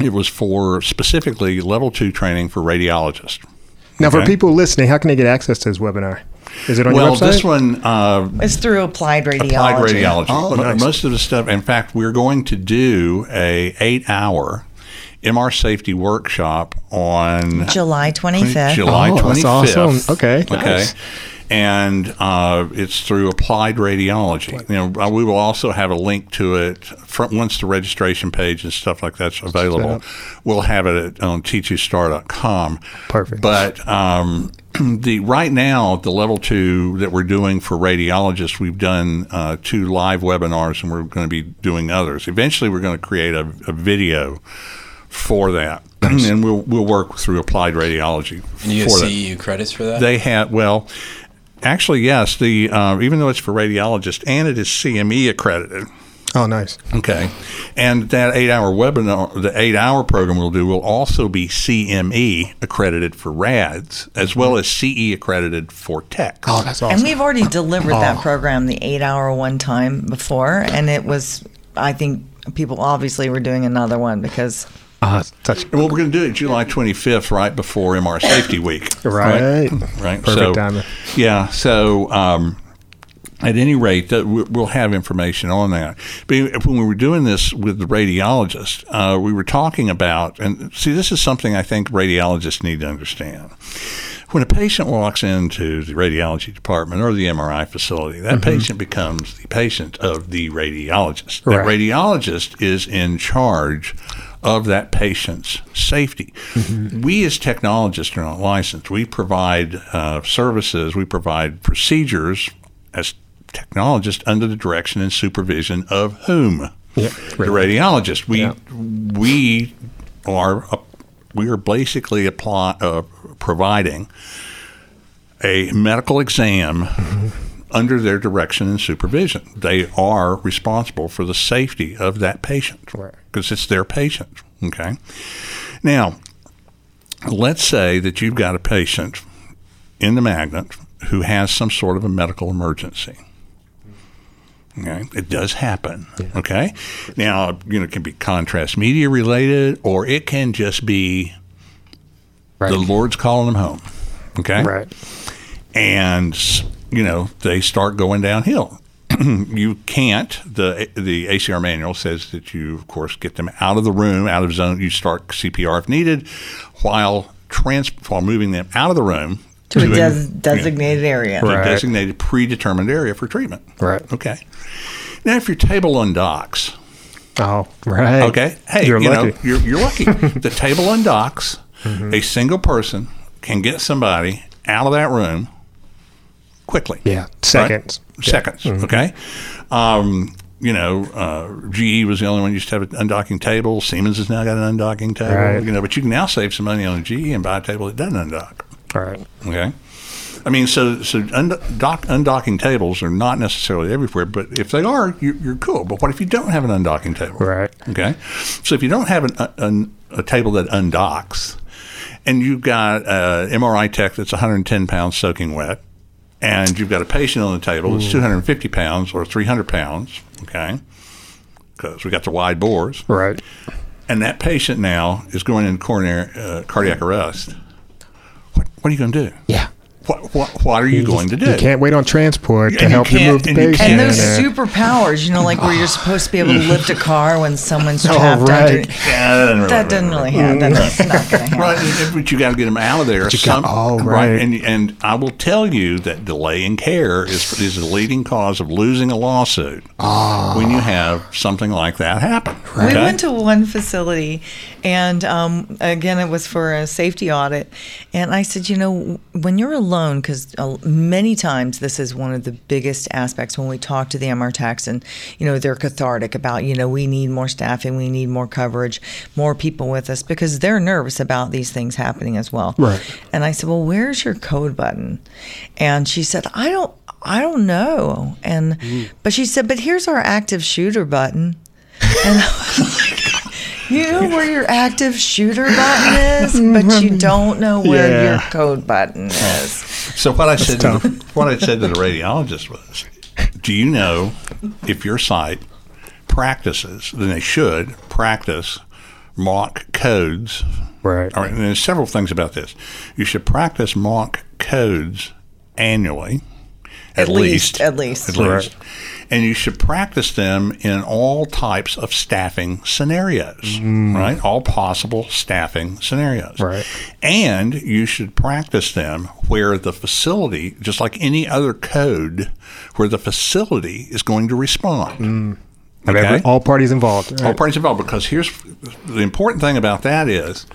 it was for specifically level two training for radiologists.
Now, for people listening, how can they get access to this webinar? Is it on
Well,
your website?
this one, uh,
It's through applied radiology.
applied radiology.
Oh, nice.
Most of the stuff. In fact, we're going to do a eight hour MR safety workshop on
July 25th.
July
Oh,
twenty
that's awesome. Okay,
Okay.
nice.
And uh, it's through Applied Radiology. You know, uh, we will also have a link to it from, once the registration page and stuff like that's available. We'll have it at, on teachustar.com.
Perfect.
But um, the right now, the level two that we're doing for radiologists, we've done uh, two live webinars, and we're going to be doing others. Eventually, we're going to create a, a video for that, and we'll we'll work through Applied Radiology
And you get. CEU credits for that?
They have well, actually, yes. The uh, even though it's for radiologists and it is CME accredited.
oh, nice.
Okay, and that eight-hour webinar, the eight-hour program we'll do will also be CME accredited for RADs as well as CE accredited for techs.
Oh, that's awesome.
And we've already delivered that program, the eight hour one time before. And it was, I think people obviously were doing another one because
Ah, it's touch.
Well, we're going to do it July 25th, right before MR Safety Week.
Right.
Right.
Perfect
so,
timing.
Yeah. So, um, at any rate, that we- we'll have information on that. But when we were doing this with the radiologist, uh, we were talking about, and see, this is something I think radiologists need to understand. When a patient walks into the radiology department or the MRI facility, that patient becomes the patient of the radiologist. That
Right.
radiologist is in charge of that patient's safety. We, as technologists, are not licensed. We provide uh, services, we provide procedures as technologists under the direction and supervision of whom?
Yeah,
The radiologist. We
Yeah.
we are uh, we are basically apply, uh, providing a medical exam under their direction and supervision. They are responsible for the safety of that patient
Right.
because it's their patient. Okay. Now, let's say that you've got a patient in the magnet who has some sort of a medical emergency. Okay, it does happen. Okay, now you know it can be contrast media related, or it can just be
Right.
the Lord's calling them home. Okay,
Right.
and you know they start going downhill. you can't. the The ACR manual says that you, of course, get them out of the room, out of zone. You start CPR if needed, while trans while moving them out of the room
to a
a-
des- designated area.
to a designated predetermined area for treatment.
Right.
Okay. Now, if your table undocks,
Oh, right.
okay, hey,
You're
you
lucky.
know, you're, you're lucky. the table undocks. Mm-hmm. A single person can get somebody out of that room quickly.
Yeah. Seconds.
Right? Seconds. Okay. Um, you know, uh, GE was the only one used to have an undocking table. Siemens has now got an undocking table.
Right.
You know, but you can now save some money on a GE and buy a table that doesn't undock.
All right.
Okay. I mean, so so undock, undocking tables are not necessarily everywhere, but if they are, you're, you're cool. But what if you don't have an undocking table?
Right.
Okay. So if you don't have an, an, a table that undocks, and you've got an MRI tech that's 110 pounds soaking wet, and you've got a patient on the table that's 250 pounds or 300 pounds, okay, because we got the wide bores,
Right.
and that patient now is going in coronary uh, cardiac arrest. What, what are you going to do?
Yeah.
What, what, what are you, going to do?
You can't wait on transport to
And
help you
can't-
move the
and you
patient.
And those
uh,
superpowers, you know, like where you're supposed to be able to lift a car when someone's
Oh,
trapped
right.
under.
Yeah, that doesn't really
That doesn't really happen. That's not going to happen.
Right, but you got to get them out of there.
you got- oh, right.
And and I will tell you that delay in care is is the leading cause of losing a lawsuit when you have something like that happen.
We
okay?
went to one facility, and um, again, it was for a safety audit. And I said, you know, when you're alone, because uh, many times this is one of the biggest aspects when we talk to the MR techs, and you know they're cathartic about you know we need more staffing, we need more coverage, more people with us because they're nervous about these things happening as well.
Right.
And I said, well, where's your code button? And she said, I don't, I don't know. And but she said, but here's our active shooter button. And I was like, you know where your active shooter button is, but you don't know where
Yeah.
your code button oh. is.
So what I said, to the, what I said to the radiologist was, "Do you know if your site practices? Then they should practice mock codes.
Right.
All right, and there's several things about this. You should practice mock codes annually, at,
At least, at least.
at least, and you should practice them in all types of staffing scenarios, mm. right? All possible staffing scenarios,
Right.
And you should practice them where the facility, just like any other code, where the facility is going to respond.
Mm. Every-
Okay.
all parties involved.
All parties involved. Because here's the important thing about that is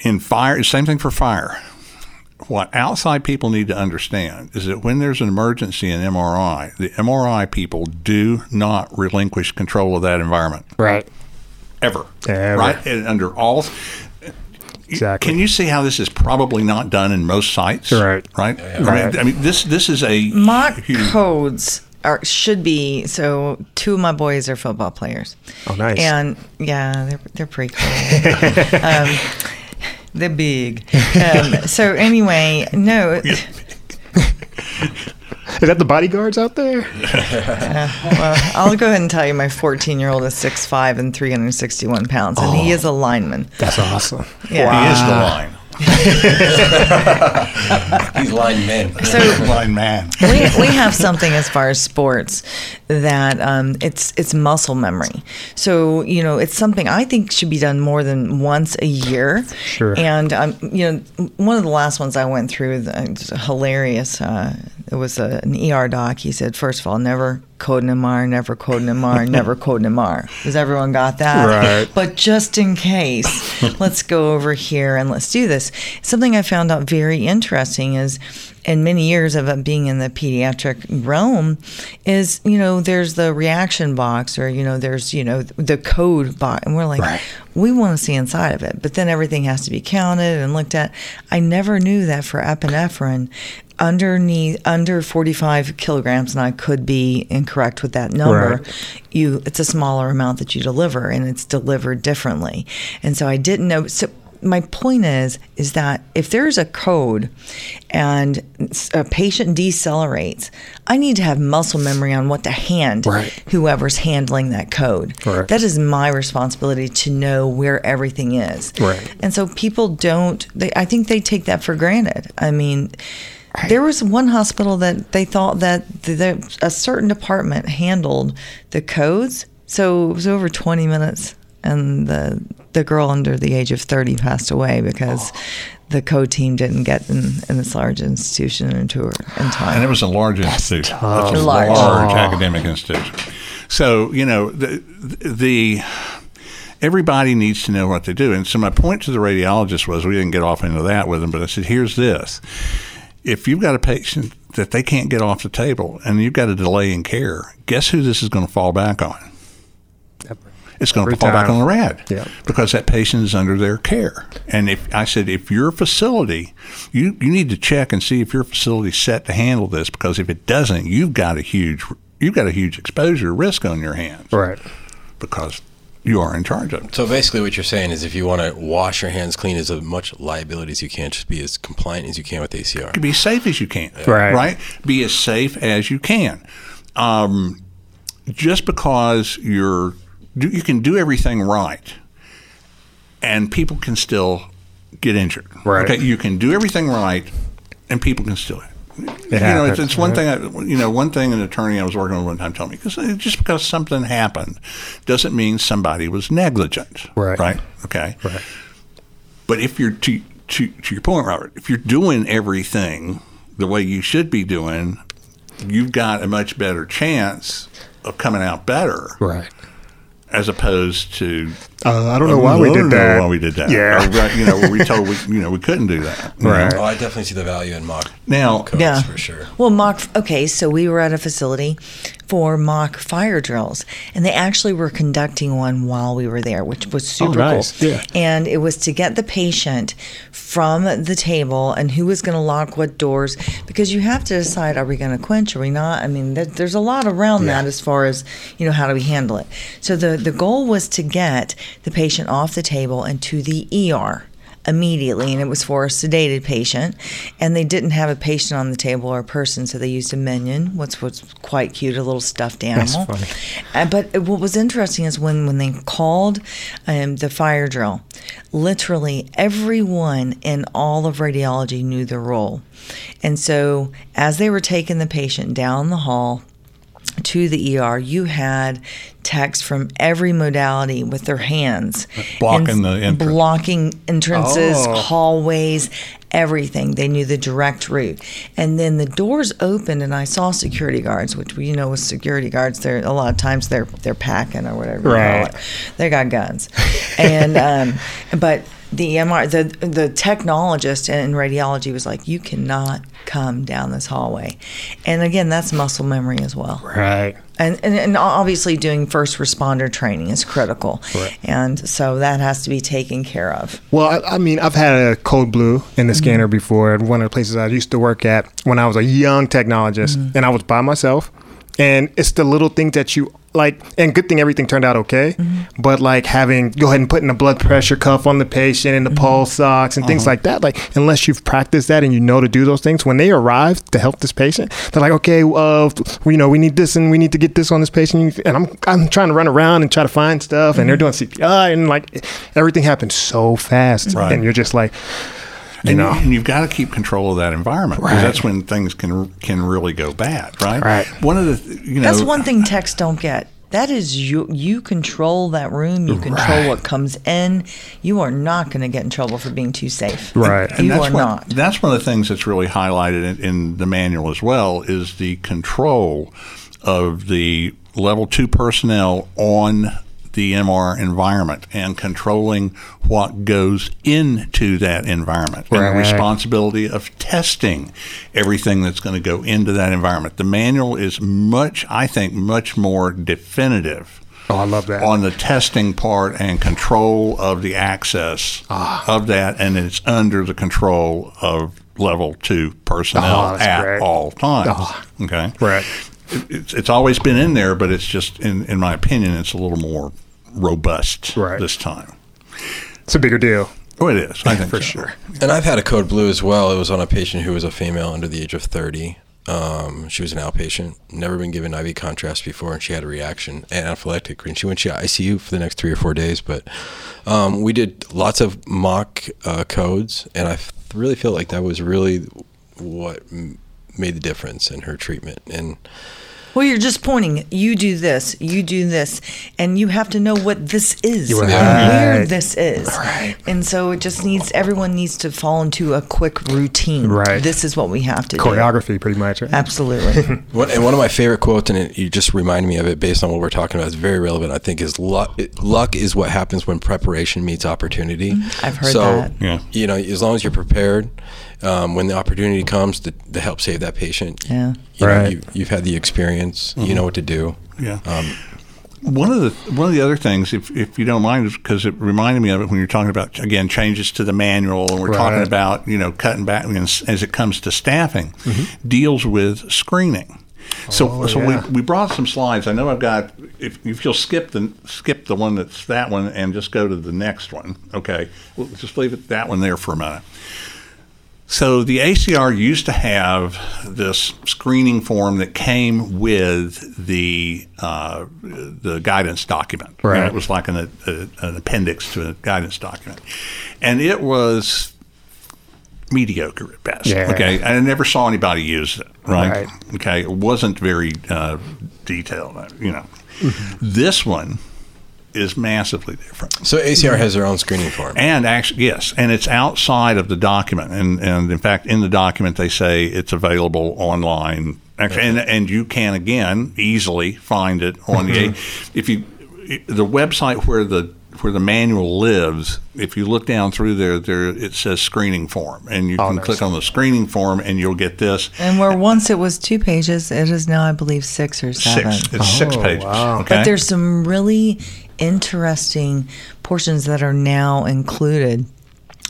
in fire, same thing for fire. What outside people need to understand is that when there's an emergency in MRI, the MRI people do not relinquish control of that environment
Right.
ever.
Ever.
Right? And under all.
Exactly.
Can you see how this is probably not done in most sites?
Right.
Right. I,
Right.
mean, I mean, this this is a
Mock
huge-
codes are should be so. Two of my boys are football players.
Oh, nice.
And yeah, they're they're pretty cool. um, they're big. Um, so anyway, no.
Is that the bodyguards out there?
Well, I'll go ahead and tell you, my 14 year old is 6'5 and 361 pounds, and he is a lineman.
That's awesome.
Yeah.
He is the line.
These line man.
So
line man.
we, we have something as far as sports that um, it's it's muscle memory. So you know it's something I think should be done more than once a year.
Sure.
And um, you know one of the last ones I went through, it's hilarious. Uh, it was a, an ER doc. He said, first of all, never code an MR, never code an MR, never code an MR. Has everyone got that?
Right.
But just in case, let's go over here and let's do this. Something I found out very interesting is in many years of being in the pediatric realm is, you know, there's the reaction box or, you know, there's, you know, the code box. And we're like,
Right.
we want to see inside of it. But then everything has to be counted and looked at. I never knew that for epinephrine. Underneath under 45 kilograms, and I could be incorrect with that number.
Right.
You, it's a smaller amount that you deliver, and it's delivered differently. And so I didn't know. So my point is, is that if there's a code and a patient decelerates, I need to have muscle memory on what to hand
Right.
whoever's handling that code.
Right.
That is my responsibility to know where everything is.
Right.
And so people don't. They, I think they take that for granted. I mean. There was one hospital that they thought that the, the, a certain department handled the codes, so it was over 20 minutes, and the the girl under the age of 30 passed away because oh. the code team didn't get in, in this large institution into her in time.
And it was a large institution. That's a
Large.
large, oh. academic institution. So, you know, the, the everybody needs to know what they do. And so my point to the radiologist was we didn't get off into that with them, but I said, here's this. If you've got a patient that they can't get off the table and you've got a delay in care, guess who this is going to fall back on? It's going to fall back on the rad
Yeah.
because that patient is under their care. And if I said, if your facility, you, you need to check and see if your facility's set to handle this because if it doesn't, you've got a huge you've got a huge exposure risk on your hands
Right.
because you are in charge of.
So basically, what you're saying is, if you want to wash your hands clean as much liability as you can, just be as compliant as you can with ACR.
Be as safe as you can.
Right.
Right. Be as safe as you can. Um, just because you're you can do everything right, and people can still get injured.
Right.
Okay. You can do everything right, and people can still. You know, it's, it's one thing. I, you know, one thing an attorney I was working with one time told me because uh, just because something happened doesn't mean somebody was negligent.
Right.
Right. Okay.
Right.
But if you're to, to to your point, Robert, if you're doing everything the way you should be doing, you've got a much better chance of coming out better
Right.
as opposed to
Uh, I don't know why we
I
did that.
Why we did that?
Yeah.
Or, you know, we told we, you know, we couldn't do that.
Right.
Oh, I definitely see the value in mock
Now,
codes
Yeah.
for sure.
Well, mock. Okay, so we were at a facility for mock fire drills, and they actually were conducting one while we were there, which was super
nice.
cool.
Yeah.
And it was to get the patient from the table and who was going to lock what doors, because you have to decide: are we going to quench? Are we not? I mean, there, there's a lot around that as far as you know how do we handle it. So the the goal was to get the patient off the table and to the ER immediately, and it was for a sedated patient. And they didn't have a patient on the table or a person, so they used a minion, which was quite cute, a little stuffed animal.
That's funny.
Uh, but what was interesting is when, when they called um, the fire drill, literally everyone in all of radiology knew their role. And so as they were taking the patient down the hall, to the ER, you had techs from every modality with their hands
Blocking
and
the entrance.
blocking entrances,
Oh.
hallways, everything. They knew the direct route. And then the doors opened, and I saw security guards, which you know with security guards, they're a lot of times they're they're packing or whatever.
Right.
call it. They got guns, and um, but. The MR, the the technologist in radiology was like, you cannot come down this hallway, and again, that's muscle memory as well
Right.
and, and, and obviously doing first responder training is critical
Right.
and so that has to be taken care of
Well, I, I mean, I've had a code blue in the mm-hmm. scanner before. at One of the places I used to work at when I was a young technologist, mm-hmm. and I was by myself. And it's the little things that you like. And good thing everything turned out okay. Mm-hmm. But like having go ahead and putting a blood pressure cuff on the patient and the mm-hmm. pulse ox and things uh-huh. like that. Like unless you've practiced that and you know to do those things, when they arrive to help this patient, they're like, okay, uh, you know, we need this and we need to get this on this patient. And I'm I'm trying to run around and try to find stuff, and they're mm-hmm. doing cpi and like everything happens so fast,
Right.
and you're just like, you
and,
know,
and you've got to keep control of that environment because
Right.
that's when things can can really go bad, right?
Right.
One of the you know
that's one thing techs don't get that is you you control that room you control
Right.
what comes in you are not going to get in trouble for being too safe
Right.
you are
one,
not
That's one of the things that's really highlighted in, in the manual as well is the control of the level two personnel on the MR environment and controlling what goes into that environment and the responsibility of testing everything that's going to go into that environment. The manual is much, I think, much more definitive
oh, I love that.
on the testing part and control of the access
Ah.
of that, and it's under the control of level two personnel
Oh,
at
great.
all times.
Ah.
Okay,
right.
It's it's always been in there, but it's just in in my opinion, it's a little more robust
Right.
this time.
It's a bigger deal.
Oh, it is. I think
For
so.
sure.
And I've had a code blue as well. It was on a patient who was a female under the age of 30. Um, she was an outpatient, never been given IV contrast before, and she had a reaction, anaphylactic, and she went to ICU for the next three or four days. But um, we did lots of mock uh, codes, and I f- really feel like that was really what m- made the difference in her treatment. And
well you're just pointing you do this you do this and you have to know what this is
You're
and where this is
Right.
and so it just needs everyone needs to fall into a quick routine
Right.
this is what we have to do
Choreography, pretty much. Right?
absolutely
One, and one of my favorite quotes, and it, you just reminded me of it based on what we're talking about, is very relevant. I think is luck. It, luck is what happens when preparation meets opportunity.
Mm-hmm. I've heard
so,
that.
Yeah.
You know, as long as you're prepared, um, when the opportunity comes to, to help save that patient,
Yeah.
you know,
Right.
you, you've had the experience. You know what to do.
Yeah.
Um,
One of the one of the other things, if, if you don't mind, is because it reminded me of it when you're talking about again changes to the manual, and we're talking about you know cutting back and as it comes to staffing, deals with screening. So
Oh,
so
yeah.
we, we brought some slides. I know I've got. If, if you'll skip the skip the one that's that one and just go to the next one, okay? We'll just leave it that one there for a minute. So the ACR used to have this screening form that came with the uh, the guidance document.
Right.
it was like an, a, an appendix to a guidance document, and it was mediocre at best.
Yeah.
Okay, and I never saw anybody use it. Right.
Right.
Okay, it wasn't very uh, detailed. You know,
Mm-hmm.
this one is massively different.
so ACR has their own screening form.
And actually, yes, and it's outside of the document. And, and in fact, in the document, they say it's available online. Actually, and, and you can, again, easily find it on the. Mm-hmm. If you the website where the where the manual lives, if you look down through there, there it says screening form, and you
Oh,
can
nice.
click on the screening form, and you'll get this
And where once it was two pages, it is now, I believe, six or seven.
six. It's six
Oh,
pages.
wow.
Okay.
But there's some really interesting portions that are now included.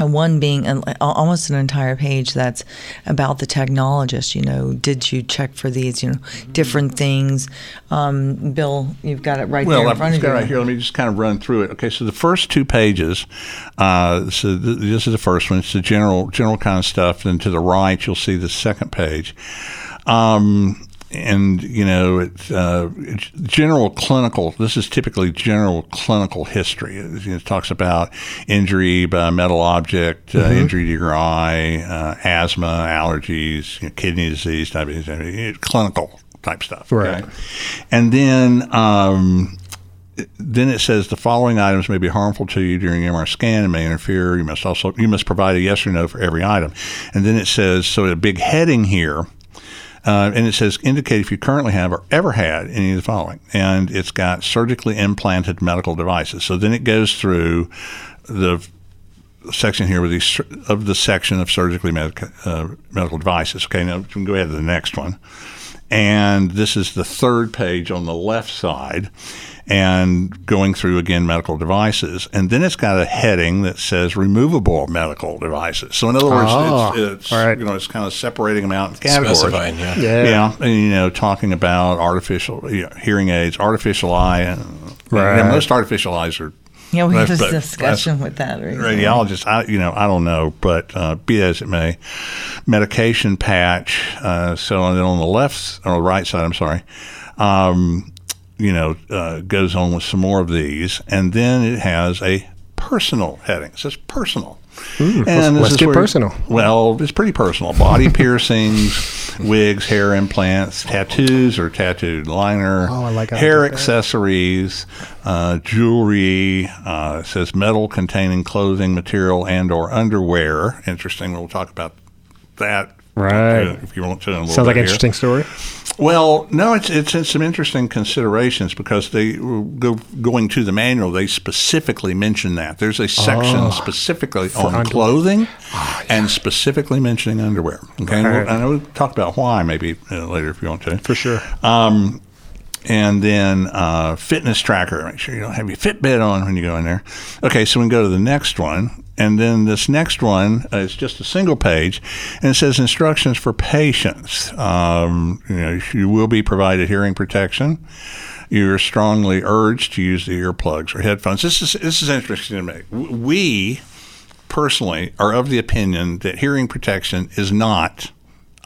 One being an, almost an entire page that's about the technologist. You know, did you check for these? You know, different things. Um, Bill, you've got it right there
Well,
in front
I've
of
got
you.
it right here. Let me just kind of run through it. Okay, so the first two pages. Uh, so th- this is the first one. It's the general general kind of stuff. Then to the right, you'll see the second page. Um, and you know, it's, uh, it's general clinical. This is typically general clinical history. It, it talks about injury by a metal object, uh, injury to your eye, uh, asthma, allergies, you know, kidney disease, diabetes, diabetes, clinical type stuff.
Right.
And then um, then it says the following items may be harmful to you during MR scan and may interfere. You must also you must provide a yes or no for every item. And then it says so a big heading here. Uh, and it says indicate if you currently have or ever had any of the following. And it's got surgically implanted medical devices. So then it goes through the section here with these of the section of surgically medical uh, medical devices. Okay, now we can go ahead to the next one, and this is the third page on the left side, and going through again medical devices, and then it's got a heading that says removable medical devices. So in other words,
Oh,
it's, it's
all right.
you know it's kind of separating them out in categories.
Specifying, yeah.
Yeah.
Yeah, and, you know, talking about artificial you know, hearing aids, artificial eye, and
Right.
yeah, most artificial eyes are
yeah, we have
That's-
a discussion with that. Recently.
radiologist. I, you know, I don't know, but uh, be as it may, medication patch. Uh, so and then on the left or the right side, I'm sorry, um, you know, uh, goes on with some more of these, and then it has a personal heading. It says personal. and
let's- get personal.
Well, it's pretty personal. Body piercings, wigs, hair implants, tattoos or tattooed liner,
Oh, I like
hair accessories, uh, jewelry. Uh, it says metal containing clothing material and or underwear. Interesting. We'll talk about that.
Right.
uh, if you want to. A little
Sounds like an interesting story.
Well, no, it's, it's it's some interesting considerations because they go going to the manual. They specifically mention that there's a section
Oh.
specifically on
underwear.
clothing and specifically mentioning underwear. Okay, and we'll, know we'll talk about why maybe uh, later if you want to.
For sure.
Um, and then uh, fitness tracker. Make sure you don't have your Fitbit on when you go in there. Okay, so we can go to the next one. And then this next one uh, is just a single page, and it says instructions for patients. Um, you know, you will be provided hearing protection. You're strongly urged to use the earplugs or headphones. This is this is interesting to me. We personally are of the opinion that hearing protection is not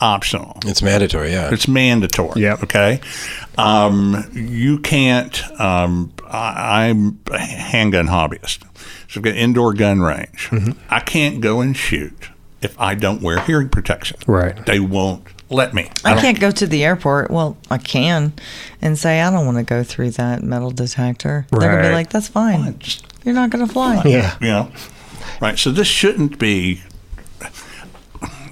optional.
It's mandatory, yeah.
It's mandatory.
Yep.
Okay. Um, you can't. Um, I, I'm a handgun hobbyist, so I've got indoor gun range. Mm-hmm. I can't go and shoot if I don't wear hearing protection.
Right.
They won't let me.
I
don't-
can't go to the airport. Well, I can, and say I don't want to go through that metal detector. They're gonna be like, "That's fine.
Just
You're not gonna fly."
Yeah.
you know, right? So this shouldn't be.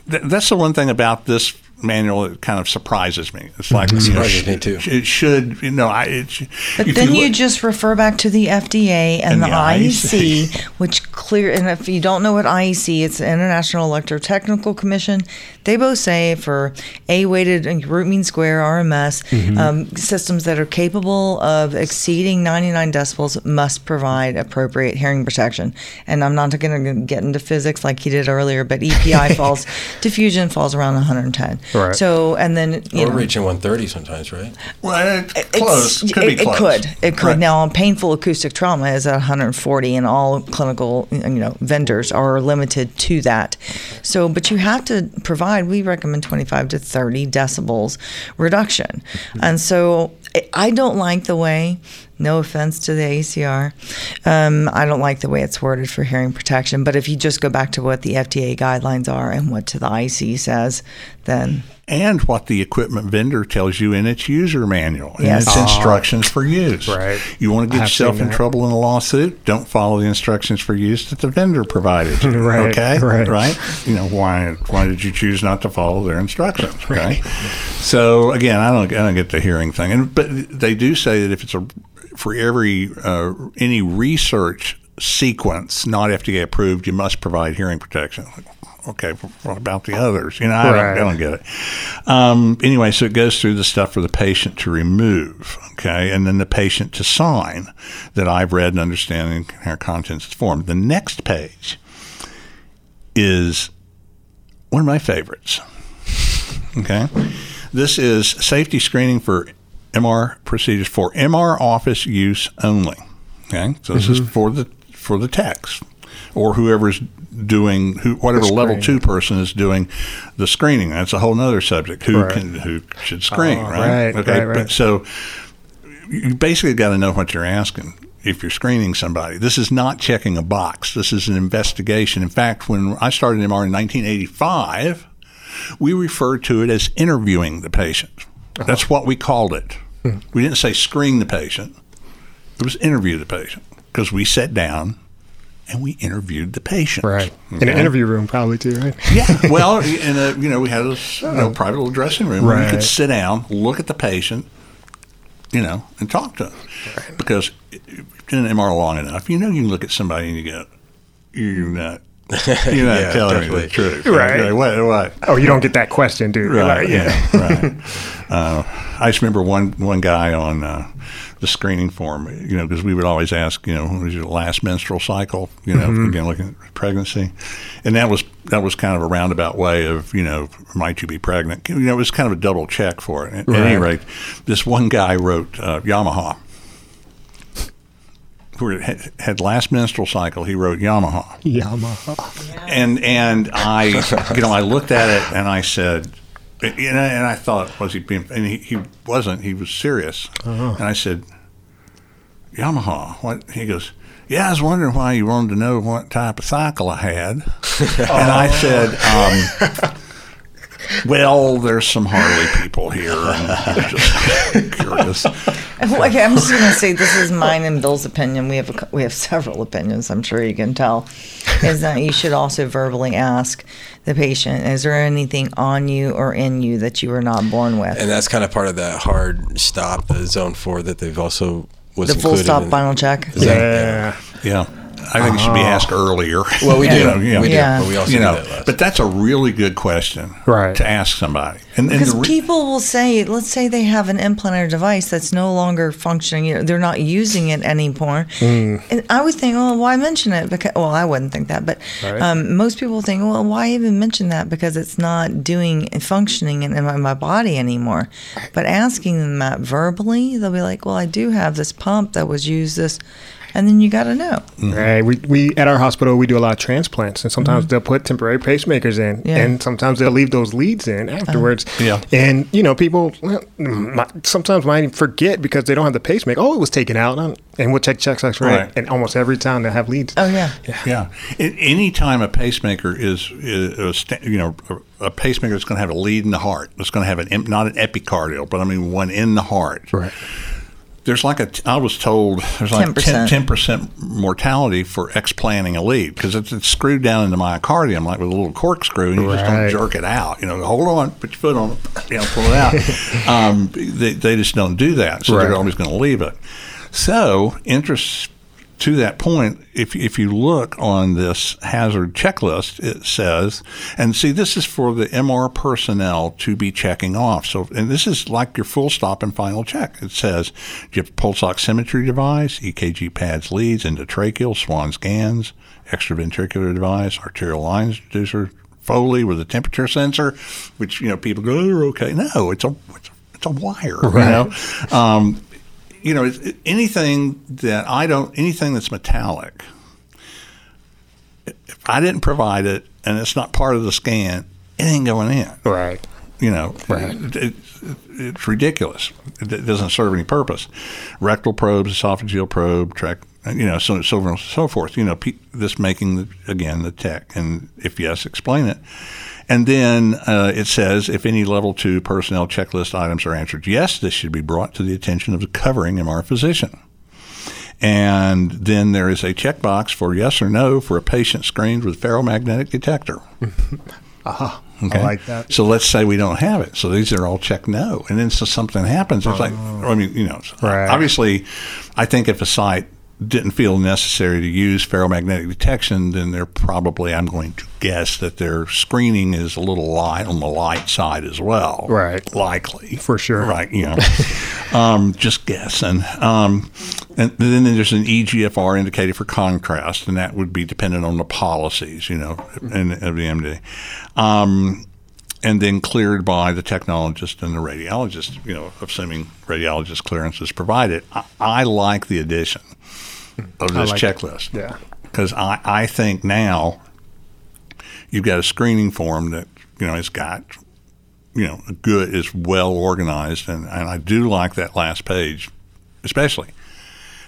That's the one thing about this manual that kind of surprises me. It's like you know,
Surprises me too.
It should, you know, I. It, sh-
But then you,
look-
just refer back to the FDA and,
And
the,
the
IEC,
IEC.
which clear. And if you don't know what IEC, it's the International Electrotechnical Commission. They both say for A-weighted and root mean square RMS
Mm-hmm.
um, systems that are capable of exceeding 99 decibels must provide appropriate hearing protection. And I'm not going to get into physics like he did earlier, but EPI falls, diffusion falls around 110.
Right.
So and then you
We're
know,
reaching 130 sometimes, right?
Well, it's
it's-
close. Could
it,
be
it could. It could.
Right.
Now, painful acoustic trauma is at 140, and all clinical, you know, vendors are limited to that. So, but you have to provide. We recommend 25 to 30 decibels reduction, and so I- I don't like the way. No offense to the ACR, um, I don't like the way it's worded for hearing protection. But if you just go back to what the FDA guidelines are and what to the IC says, then
and what the equipment vendor tells you in its user manual and
Yes.
its
Ah.
instructions for use.
Right.
You want to
I
get
have
yourself in
that.
trouble in a lawsuit? Don't follow the instructions for use that the vendor provided. you,
Right,
Okay.
right.
Right. You know why? Why did you choose not to follow their instructions? Okay. So again, I don't. I don't get the hearing thing, and but they do say that if it's a for every uh, any research sequence not FDA approved, you must provide hearing protection. Okay, what about the others? You know, I,
Right.
don't, I don't get it. Um, anyway, so it goes through the stuff for the patient to remove, okay, and then the patient to sign that I've read and understanding our contents is formed. The next page is one of my favorites. Okay, this is safety screening for MR procedures for MR office use only. Okay, so this is for the for the techs or whoever's doing who whatever level two person is doing the screening. That's a whole nother subject. Who
Right.
can who should screen?
Oh,
right.
right,
Okay.
right,
so you basically got to know what you're asking if you're screening somebody. This is not checking a box. This is an investigation. In fact, when I started MR in 1985, we referred to it as interviewing the patient.
Uh-huh.
That's what we called it.
Hmm.
We didn't say screen the patient. It was interview the patient because we sat down and we interviewed the patient.
Right. In an interview room, probably too, right?
Yeah. Well, in a you know we had a you know, private little dressing room where you could sit down, look at the patient, you know, and talk to them. Because if you've been in MR long enough, you know you can look at somebody and you go, "You're not, you're not
Yeah,
telling me the truth."
Right.
Okay, What? What?
Oh, you don't get that question, dude.
Right.
Like, yeah.
right. Uh, I just remember one one guy on uh, the screening form, you know, because we would always ask, you know, when was your last menstrual cycle? You know, again, looking at pregnancy, and that was that was kind of a roundabout way of, you know, might you be pregnant? You know, it was kind of a double check for it. At any rate, this one guy wrote uh, Yamaha. Had, had last menstrual cycle, he wrote Yamaha
Yamaha.
and and I, you know, I looked at it and I said, you know, and I thought, was he being? And he, he wasn't. He was serious. And I said, Yamaha. What? He goes. Yeah, I was wondering why you wanted to know what type of cycle I had. And I said, um, well, there's some Harley people here, and I'm just curious.
Okay, I'm just going to say this is mine and Bill's opinion. We have a, we have several opinions. I'm sure you can tell. Is that you should also verbally ask the patient: Is there anything on you or in you that you were not born with?
And that's kind of part of that hard stop, the zone four that they've also was
the full stop
in-
final check.
Is that-
Yeah.
Yeah. I think it should be asked earlier.
Well, we
Yeah.
do.
You know, yeah.
We do.
Yeah.
But we also
you
do
know,
that last.
but that's a really good question
Right.
to ask somebody. And, and
Because
the re-
people will say, let's say they have an implant or device that's no longer functioning, you know, they're not using it anymore.
Hmm.
And I would think, oh, why mention it? Because, well, I wouldn't think that, but
Right.
um, most people think, well, why even mention that? Because it's not doing functioning in, in my, my body anymore. But asking them that verbally, they'll be like, well, I do have this pump that was used this, and then you got to know. Mm-hmm.
Right. We, we at our hospital we do a lot of transplants, and sometimes mm-hmm. they'll put temporary pacemakers in,
Yeah.
and sometimes they'll leave those leads in uh-huh. afterwards.
Yeah.
And you know, people well, mm, might, sometimes might forget because they don't have the pacemaker. Oh, it was taken out, and and we'll check checks X ray,
Right.
and almost every time they have leads.
Oh, yeah.
yeah, A- any time a pacemaker is, is a, you know, a, a pacemaker that's going to have a lead in the heart. It's going to have an em- not an epicardial, but I mean one in the heart.
Right.
There's like a, I was told there's like
10%.
10 percent mortality for explanting a lead because it's, it's screwed down into myocardium like with a little corkscrew, and you just don't jerk it out. You know, hold on, put your foot on it, you know, pull it out. um, they, they just don't do that, so
Right.
they're always going to leave it. So, interest to that point, if if you look on this hazard checklist, it says, and see, this is for the MR personnel to be checking off. So, and this is like your full stop and final check. It says, do you have pulse oximetry device, EKG pads, leads, endotracheal, Swan-Ganz, extraventricular device, arterial lines reducer, Foley with a temperature sensor, which you know people go, oh, okay. No, it's a it's a, it's a wire. You know. Um, you know, anything that I don't, anything that's metallic, if I didn't provide it and it's not part of the scan, it ain't going in.
Right.
You know,
Right.
it, it, it's ridiculous. It, it doesn't serve any purpose. Rectal probes, esophageal probe, track, you know, so so on and so forth. You know, pe- this making the, again the tech, and if yes, explain it. And then uh, it says if any level two personnel checklist items are answered yes, this should be brought to the attention of the covering MR physician. And then there is a checkbox for yes or no for a patient screened with ferromagnetic detector. Okay.
like that.
So let's say we don't have it. So these are all checked no. And then so something happens. It's like, I mean, you know,
Oh. Right.
obviously, I think if a site didn't feel necessary to use ferromagnetic detection, then they're probably, I'm going to guess that their screening is a little light on the light side as well.
Right.
Likely.
For sure.
Right. You know, um, just guessing. Um, and then there's an EGFR indicator for contrast, and that would be dependent on the policies, you know, in, of the MD. Um, and then cleared by the technologist and the radiologist, you know, assuming radiologist clearance is provided. I, I like the addition of this
like it.
checklist.
Yeah.
because I, I think now you've got a screening form that you know it's got you know a good is well organized and, and I do like that last page especially.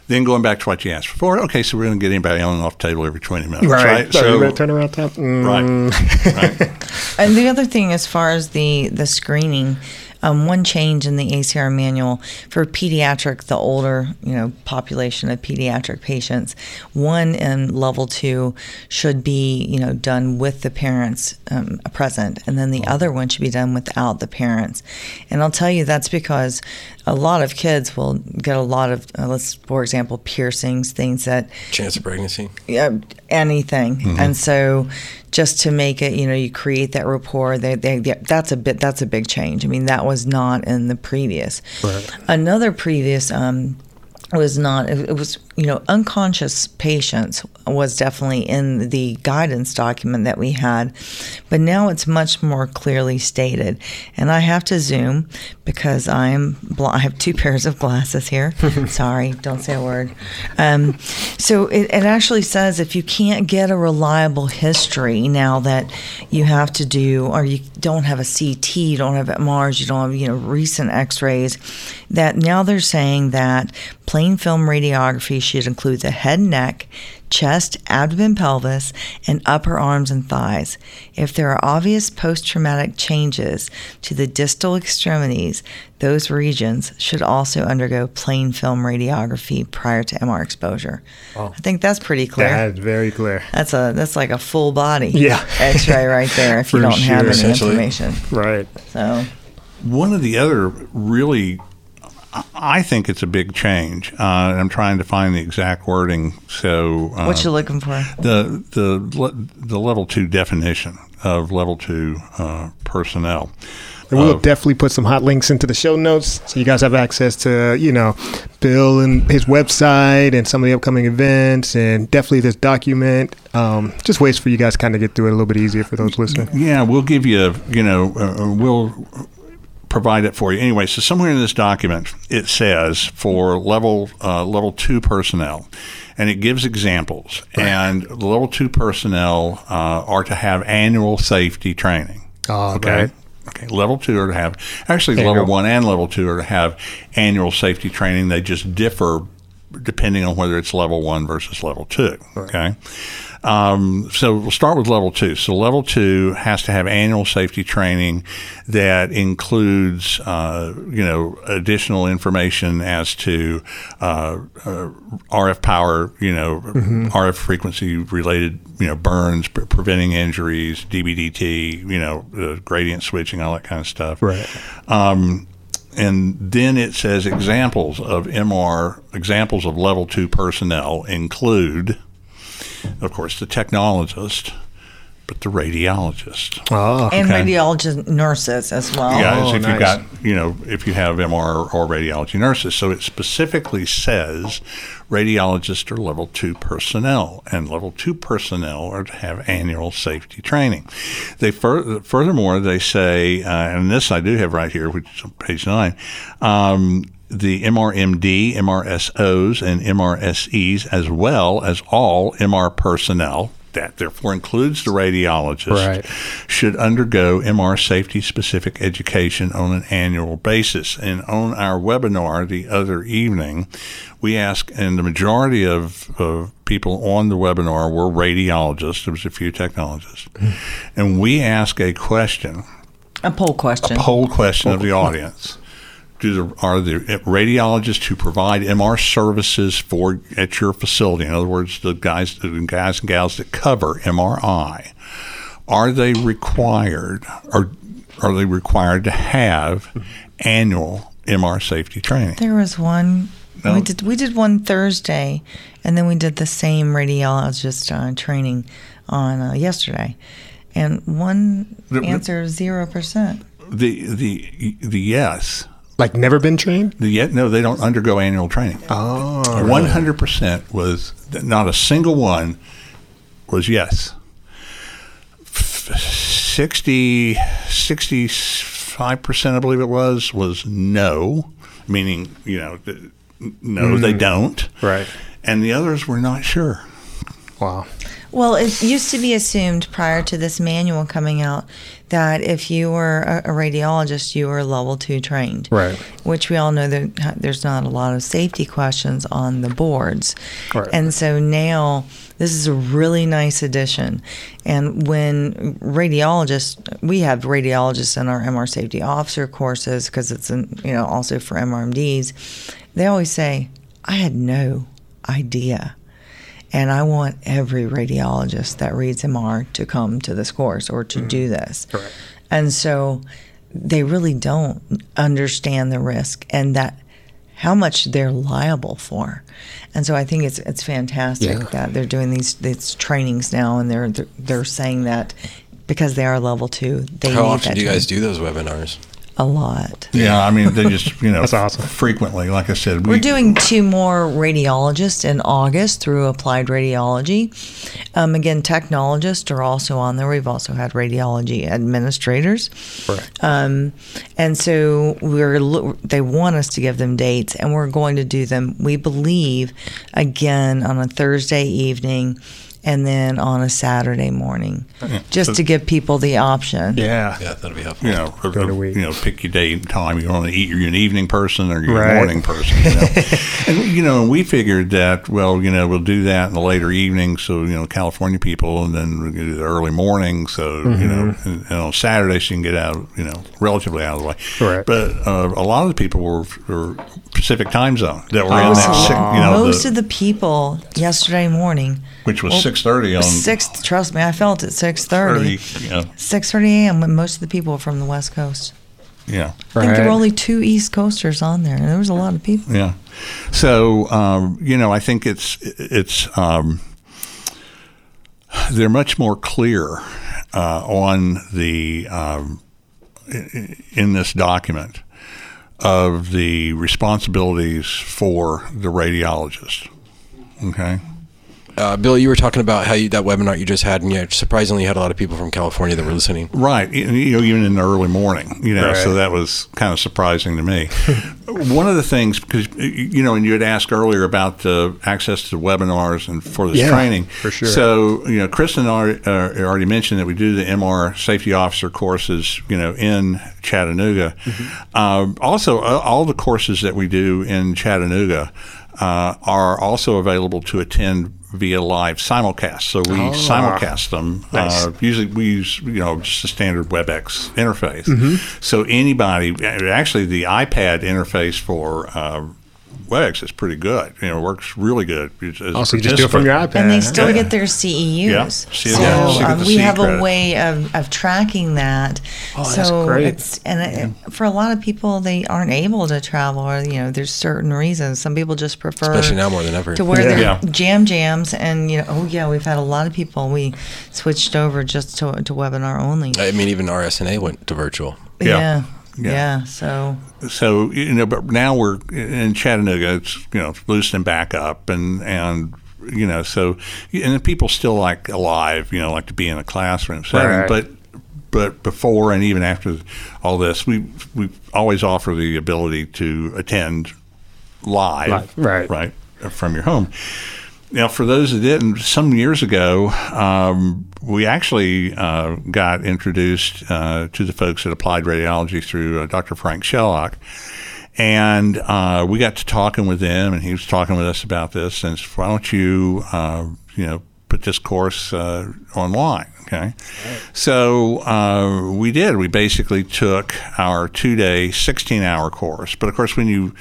Then going back to what you asked before okay so we're going to get anybody on and off the table every 20 minutes right,
So, you better turnaround time. Mm,
right right.
And the other thing, as far as the the screening, um, one change in the ACR manual for pediatric, the older you know population of pediatric patients, one in level two should be you know done with the parents um, present, and then the other one should be done without the parents. And I'll tell you that's because a lot of kids will get a lot of, uh, let's for example, piercings, things that
Chance of pregnancy.
yeah, anything. And so, just to make it, you know, you create that rapport. They, they, they, that's a bit. That's a big change. I mean, that was not in the previous.
Right.
Another previous um, was not. It, it was you know unconscious patients was definitely in the guidance document that we had, but now it's much more clearly stated. And I have to zoom because I am. Bl- I have two pairs of glasses here. Sorry, don't say a word. Um, so it, it actually says if you can't get a reliable history now that you have to do, or you don't have a CT, you don't have MRs, you don't have you know recent X-rays, that now they're saying that plain film radiography should include the head, neck, chest, abdomen, pelvis, and upper arms and thighs. If there are obvious post traumatic changes to the distal extremities, those regions should also undergo plain film radiography prior to MR exposure. I think that's pretty clear.
That's very clear.
That's a that's like a full body
Yeah.
X-ray right there if you don't have any
Essentially.
information.
Right.
So
One of the other really, I- I think it's a big change. Uh, I'm trying to find the exact wording. So uh,
what you looking for?
the the the level two definition of level two uh, personnel.
And we'll
of-
definitely put some hot links into the show notes so you guys have access to, you know, Bill and his website and some of the upcoming events and definitely this document. Um, just ways for you guys to kind of get through it a little bit easier for those listening.
Yeah, we'll give you, you know, uh, we'll provide it for you. Anyway, so somewhere in this document it says for level uh, level two personnel, and it gives examples. And the level two personnel uh, are to have annual safety training.
Oh,
okay.
right.
Okay, level two are to have actually
Annual.
level one and level two are to have annual safety training. They just differ depending on whether it's level one versus level two. Okay, um, so we'll start with level two. So level two has to have annual safety training that includes, uh, you know, additional information as to uh, uh, RF power, you know, RF frequency related, you know, burns, pre- preventing injuries, dB/dt, you know, uh, gradient switching, all that kind of stuff.
Right.
Um, and then it says examples of MR, examples of level two personnel include, of course, the technologist, but the radiologist.
Oh,
And
Okay.
radiologist nurses as well.
Guys,
Oh,
if
nice.
you've got, you know, if you have MR or radiology nurses. So it specifically says radiologists or level two personnel, and level two personnel are to have annual safety training. They fur- furthermore they say, uh, and this I do have right here, which is on page nine. Um, the MRMD, MRSOs, and MRSEs, as well as all MR personnel, that therefore includes the radiologist,
Right.
should undergo MR safety specific education on an annual basis. And on our webinar the other evening, we asked, and the majority of, of people on the webinar were radiologists, there was a few technologists, hmm. and we asked a question,
A poll question.
A poll question of the audience. Do the, are the radiologists who provide MR services for at your facility, in other words, the guys, the guys and gals that cover MRI, are they required or are they required to have annual MR safety training?
There was one.
No.
We did we did one Thursday, and then we did the same radiologist uh, training on uh, yesterday, and one
The-
answer zero percent.
The the the yes.
Like never been trained?
Yet no, they don't undergo annual training.
Oh,
One hundred percent was not a single one was yes. F- 60 65 percent, I believe it was, was no, meaning you know, th- no, mm-hmm. they don't.
right.
And the others were not sure.
Wow.
Well, it used to be assumed prior to this manual coming out that if you were a, radiologist, you were level two trained.
Right.
Which we all know that there's not a lot of safety questions on the boards.
Right.
And so now this is a really nice addition. And when radiologists, we have radiologists in our MR safety officer courses because it's in, you know also for MRMDs. They always say, "I had no idea." And I want every radiologist that reads MR to come to this course or to mm-hmm. do this.
Correct.
And so they really don't understand the risk and that how much they're liable for. And so I think it's it's fantastic
Yeah.
that they're doing these these trainings now and they're they're, they're saying that because they are level 2, they
How often do you guys do those webinars?
A lot.
Yeah, I mean, they just you know
That's awesome.
frequently. Like I said, we,
We're doing two more radiologists in August through Applied Radiology. Um, again, technologists are also on there. We've also had radiology administrators.
Right.
Um, and so we're they want us to give them dates, and we're going to do them. We believe again on a Thursday evening, and then on a Saturday morning, just
So-
to give people the option.
Yeah.
Yeah, that'll be helpful.
you know, or-
Go to week.
you know, pick your day and time. You want to eat. You're an evening person or you're
Right.
a morning person. You know? and you know, and we figured that well, you know, we'll do that in the later evening. So you know, California people, and then we're gonna do the early morning. So you know, and, and on Saturday so you can get out, you know, relatively out of the way.
Right.
But uh, a lot of the people were, were Pacific time zone that were in that, six, you know,
most
the,
of the people yesterday morning,
which was
well,
six thirty on
six. Trust me, I felt it. Six thirty.
30,
Six thirty a.m. When most of the people were from the West Coast.
yeah.
I think there were only two East Coasters on there, and there was a lot of people.
Yeah. So um, you know, I think it's it's um, they're much more clear uh, on the um, in this document of the responsibilities for the radiologist. Okay.
Uh, Bill, you were talking about how you, that webinar you just had, and yeah, surprisingly, you had a lot of people from California that were listening.
Right, you you know, even in the early morning, you know, so that was kind of surprising to me. One of the things, because you know, and you had asked earlier about uh, access to webinars and for this
Yeah,
training,
for sure.
So you know, Kristen already, uh, already mentioned that we do the MR safety officer courses, you know, in Chattanooga.
Mm-hmm.
Um, also, uh, all the courses that we do in Chattanooga uh, are also available to attend via live simulcast. So we
Oh.
simulcast them.
Nice.
Uh, usually we use you know just a standard WebEx interface.
Mm-hmm.
So anybody, actually, the iPad interface for uh, WebEx is pretty good. You know, works really good. as
Also, you just do it from your iPad.
And they still
huh?
get their CEUs.
Yeah,
So
see, yeah,
um, we
C
have a way of, of tracking that.
Oh, that's
so
great.
it's and it, for a lot of people, they aren't able to travel, or you know, there's certain reasons. Some people just prefer,
Especially now more than ever.
to wear
Yeah.
their
Yeah.
jam jams. And you know, oh yeah, we've had a lot of people. We switched over just to to webinar only.
I mean, even RSNA went to virtual.
Yeah.
Yeah.
Yeah.
So
so you know, but now we're in Chattanooga. It's you know loosening back up, and and you know, so and the people still like alive. You know, like to be in a classroom setting,
Right.
but. But before and even after all this, we we always offer the ability to attend live,
Live, right.
right from your home. Now, for those that didn't, some years ago, um, we actually uh, got introduced uh, to the folks at Applied Radiology through uh, Dr. Frank Shellock. And uh, we got to talking with him, and he was talking with us about this. And said, why don't you, uh, you know, put this course uh, online? Okay. So uh, we did. We basically took our two day, 16 hour course. But of course, when you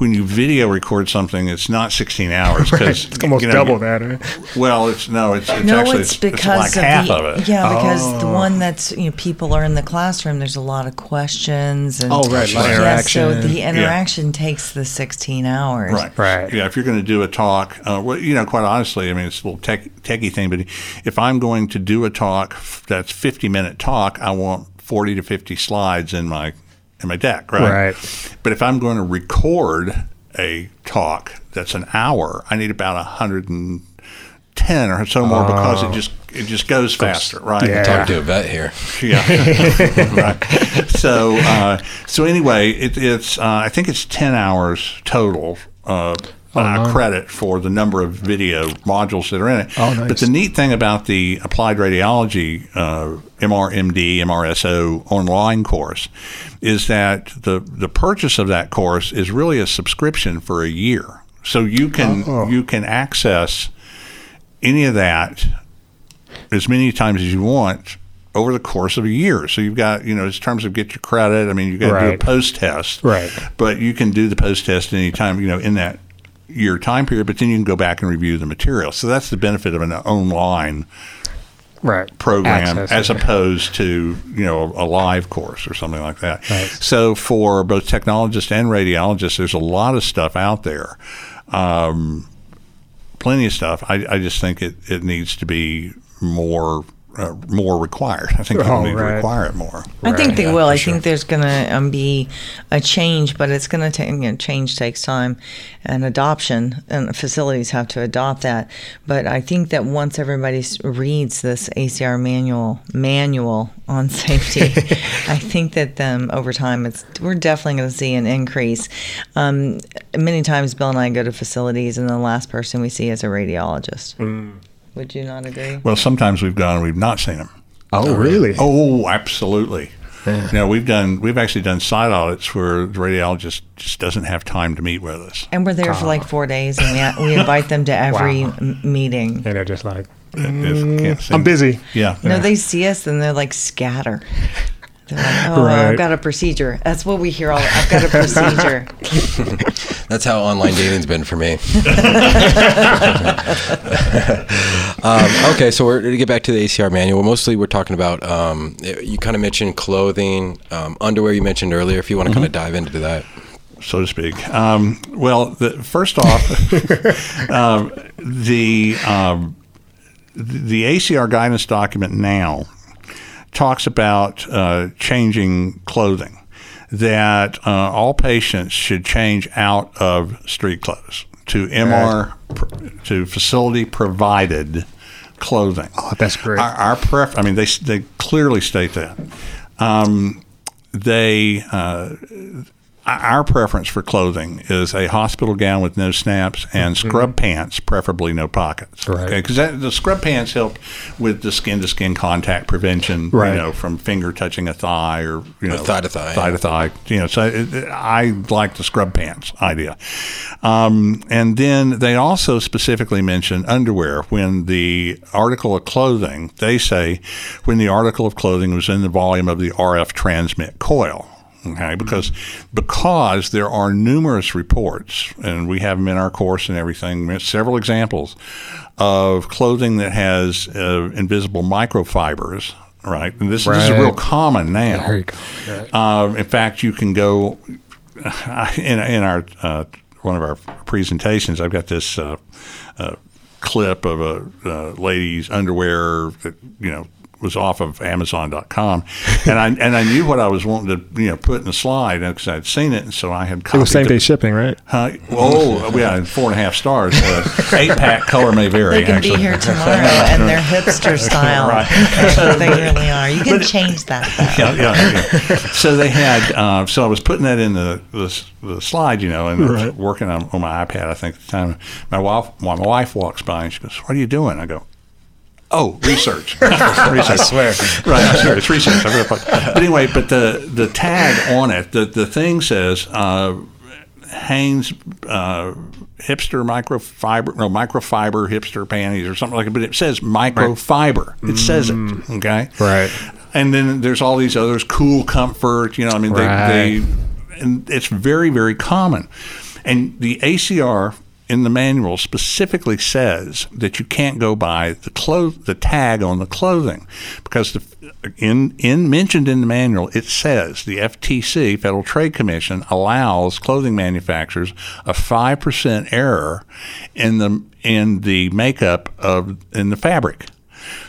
when you video record something, it's not 16 hours because
It's almost double that. Huh?
Well, it's no, it's, it's
no,
actually
it's
it's,
because
it's like half
the,
of it.
Yeah, because the
Oh.
one that's you know people are in the classroom. There's a lot of questions and
Oh, right, a lot of
Yeah, so the interaction takes the 16 hours.
Right.
Right.
Yeah. If you're going to do a talk, uh, well, you know, quite honestly, I mean, it's a little tech, techie thing, but if I'm going to do a talk that's 50 minute talk, I want 40 to 50 slides in my in my deck, right?
Right.
But if I'm going to record a talk that's an hour, I need about 110 or so more because it just it just goes faster, right?
Yeah.
Talk to a vet here.
Yeah. right. So, uh, so anyway, it, it's uh, I think it's ten hours total. Uh, uh, credit for the number of video modules that are in it.
Oh, nice.
But the neat thing about the applied radiology uh, MRMD MRSO online course is that the the purchase of that course is really a subscription for a year. So you can
Oh.
you can access any of that as many times as you want over the course of a year. So you've got, you know, in terms of get your credit, I mean, you've got to do a post test.
Right.
But you can do the post test anytime, you know, in that year time period, but then you can go back and review the material. So that's the benefit of an online
Right.
program
Access,
as
okay.
opposed to, you know, a live course or something like that.
Right.
So for both technologists and radiologists, there's a lot of stuff out there. Um, plenty of stuff. I, I just think it, it needs to be more uh, more required. I think people
Oh,
need to require it more.
I think they
yeah,
will. I
sure.
think there's going to um, be a change, but it's going to take, you know, change takes time and adoption, and facilities have to adopt that. But I think that once everybody reads this ACR manual manual on safety, I think that um, over time, it's we're definitely going to see an increase. Um, many times, Bill and I go to facilities, and the last person we see is a radiologist. Would you not agree?
Well, sometimes we've gone and we've not seen them.
Oh, oh really?
Oh, absolutely. Yeah. know, we've done we've actually done site audits where the radiologist just doesn't have time to meet with us.
And we're there for like ah. four days, and we, we invite them to every
Wow.
m- meeting.
And they're just like,
It- it mm. can't seem-
I'm busy.
Yeah.
No, they see us and they're like scatter. They're like, "Oh,
Right.
I've got a procedure." That's what we hear all. I've got a procedure.
That's how online dating's been for me. um, okay, so we're going to get back to the ACR manual. Mostly, we're talking about. Um, you kind of mentioned clothing, um, underwear. You mentioned earlier. If you want to kind of dive into that.
so to speak. Um, well, the, first off, um, the um, the ACR guidance document now talks about uh, changing clothing. That uh, all patients should change out of street clothes to MR to facility provided clothing.
oh, that's great.
Our, our pref- I mean, they they clearly state that. Um, they uh, our preference for clothing is a hospital gown with no snaps and scrub pants, preferably no pockets.
Right.
Because the scrub pants help with the skin to skin contact prevention.
Right.
You know, from finger touching a thigh or you know
thigh to thigh,
thigh
yeah.
to thigh. You know, so it, it- I like the scrub pants idea. Um, and then they also specifically mention underwear when the article of clothing. They say when the article of clothing was in the volume of the RF transmit coil. Okay, because because there are numerous reports, and we have them in our course and everything. Several examples of clothing that has uh, invisible microfibers. Right, and this, this is
Right.
real common now.
There you go. Right.
Uh, in fact, you can go in, in our uh, one of our presentations. I've got this uh, uh, clip of a uh, lady's underwear that you know was off of Amazon.com, and I and I knew what I was wanting to you know put in the slide because I'd seen it, and so I had
It
copied
was same
the-
day shipping, right?
Huh? Oh, yeah, four and a half stars. Uh, eight pack color may vary.
They can
actually.
be here tomorrow, and they're hipster style.
Right.
they really are. You can change that.
Yeah, yeah, yeah. So they had. Uh, so I was putting that in the the, the slide, you know, and I was
Right.
working on, on my iPad. I think at the time, my wife, my wife walks by and she goes, "What are you doing?" I go. Oh, research. research. I
swear.
Right, I swear. It's research. I read But anyway, but the, the tag on it, the, the thing says uh, Hanes uh, hipster microfiber, no, microfiber hipster panties or something like that, but it says microfiber. It says it, okay?
Right.
And then there's all these others, cool comfort, you know, I mean, they, they and it's very, very common. And the ACR in the manual specifically says that you can't go by the clo- the tag on the clothing because the, in in mentioned in the manual it says the FTC Federal Trade Commission allows clothing manufacturers a 5% error in the in the makeup of in the fabric.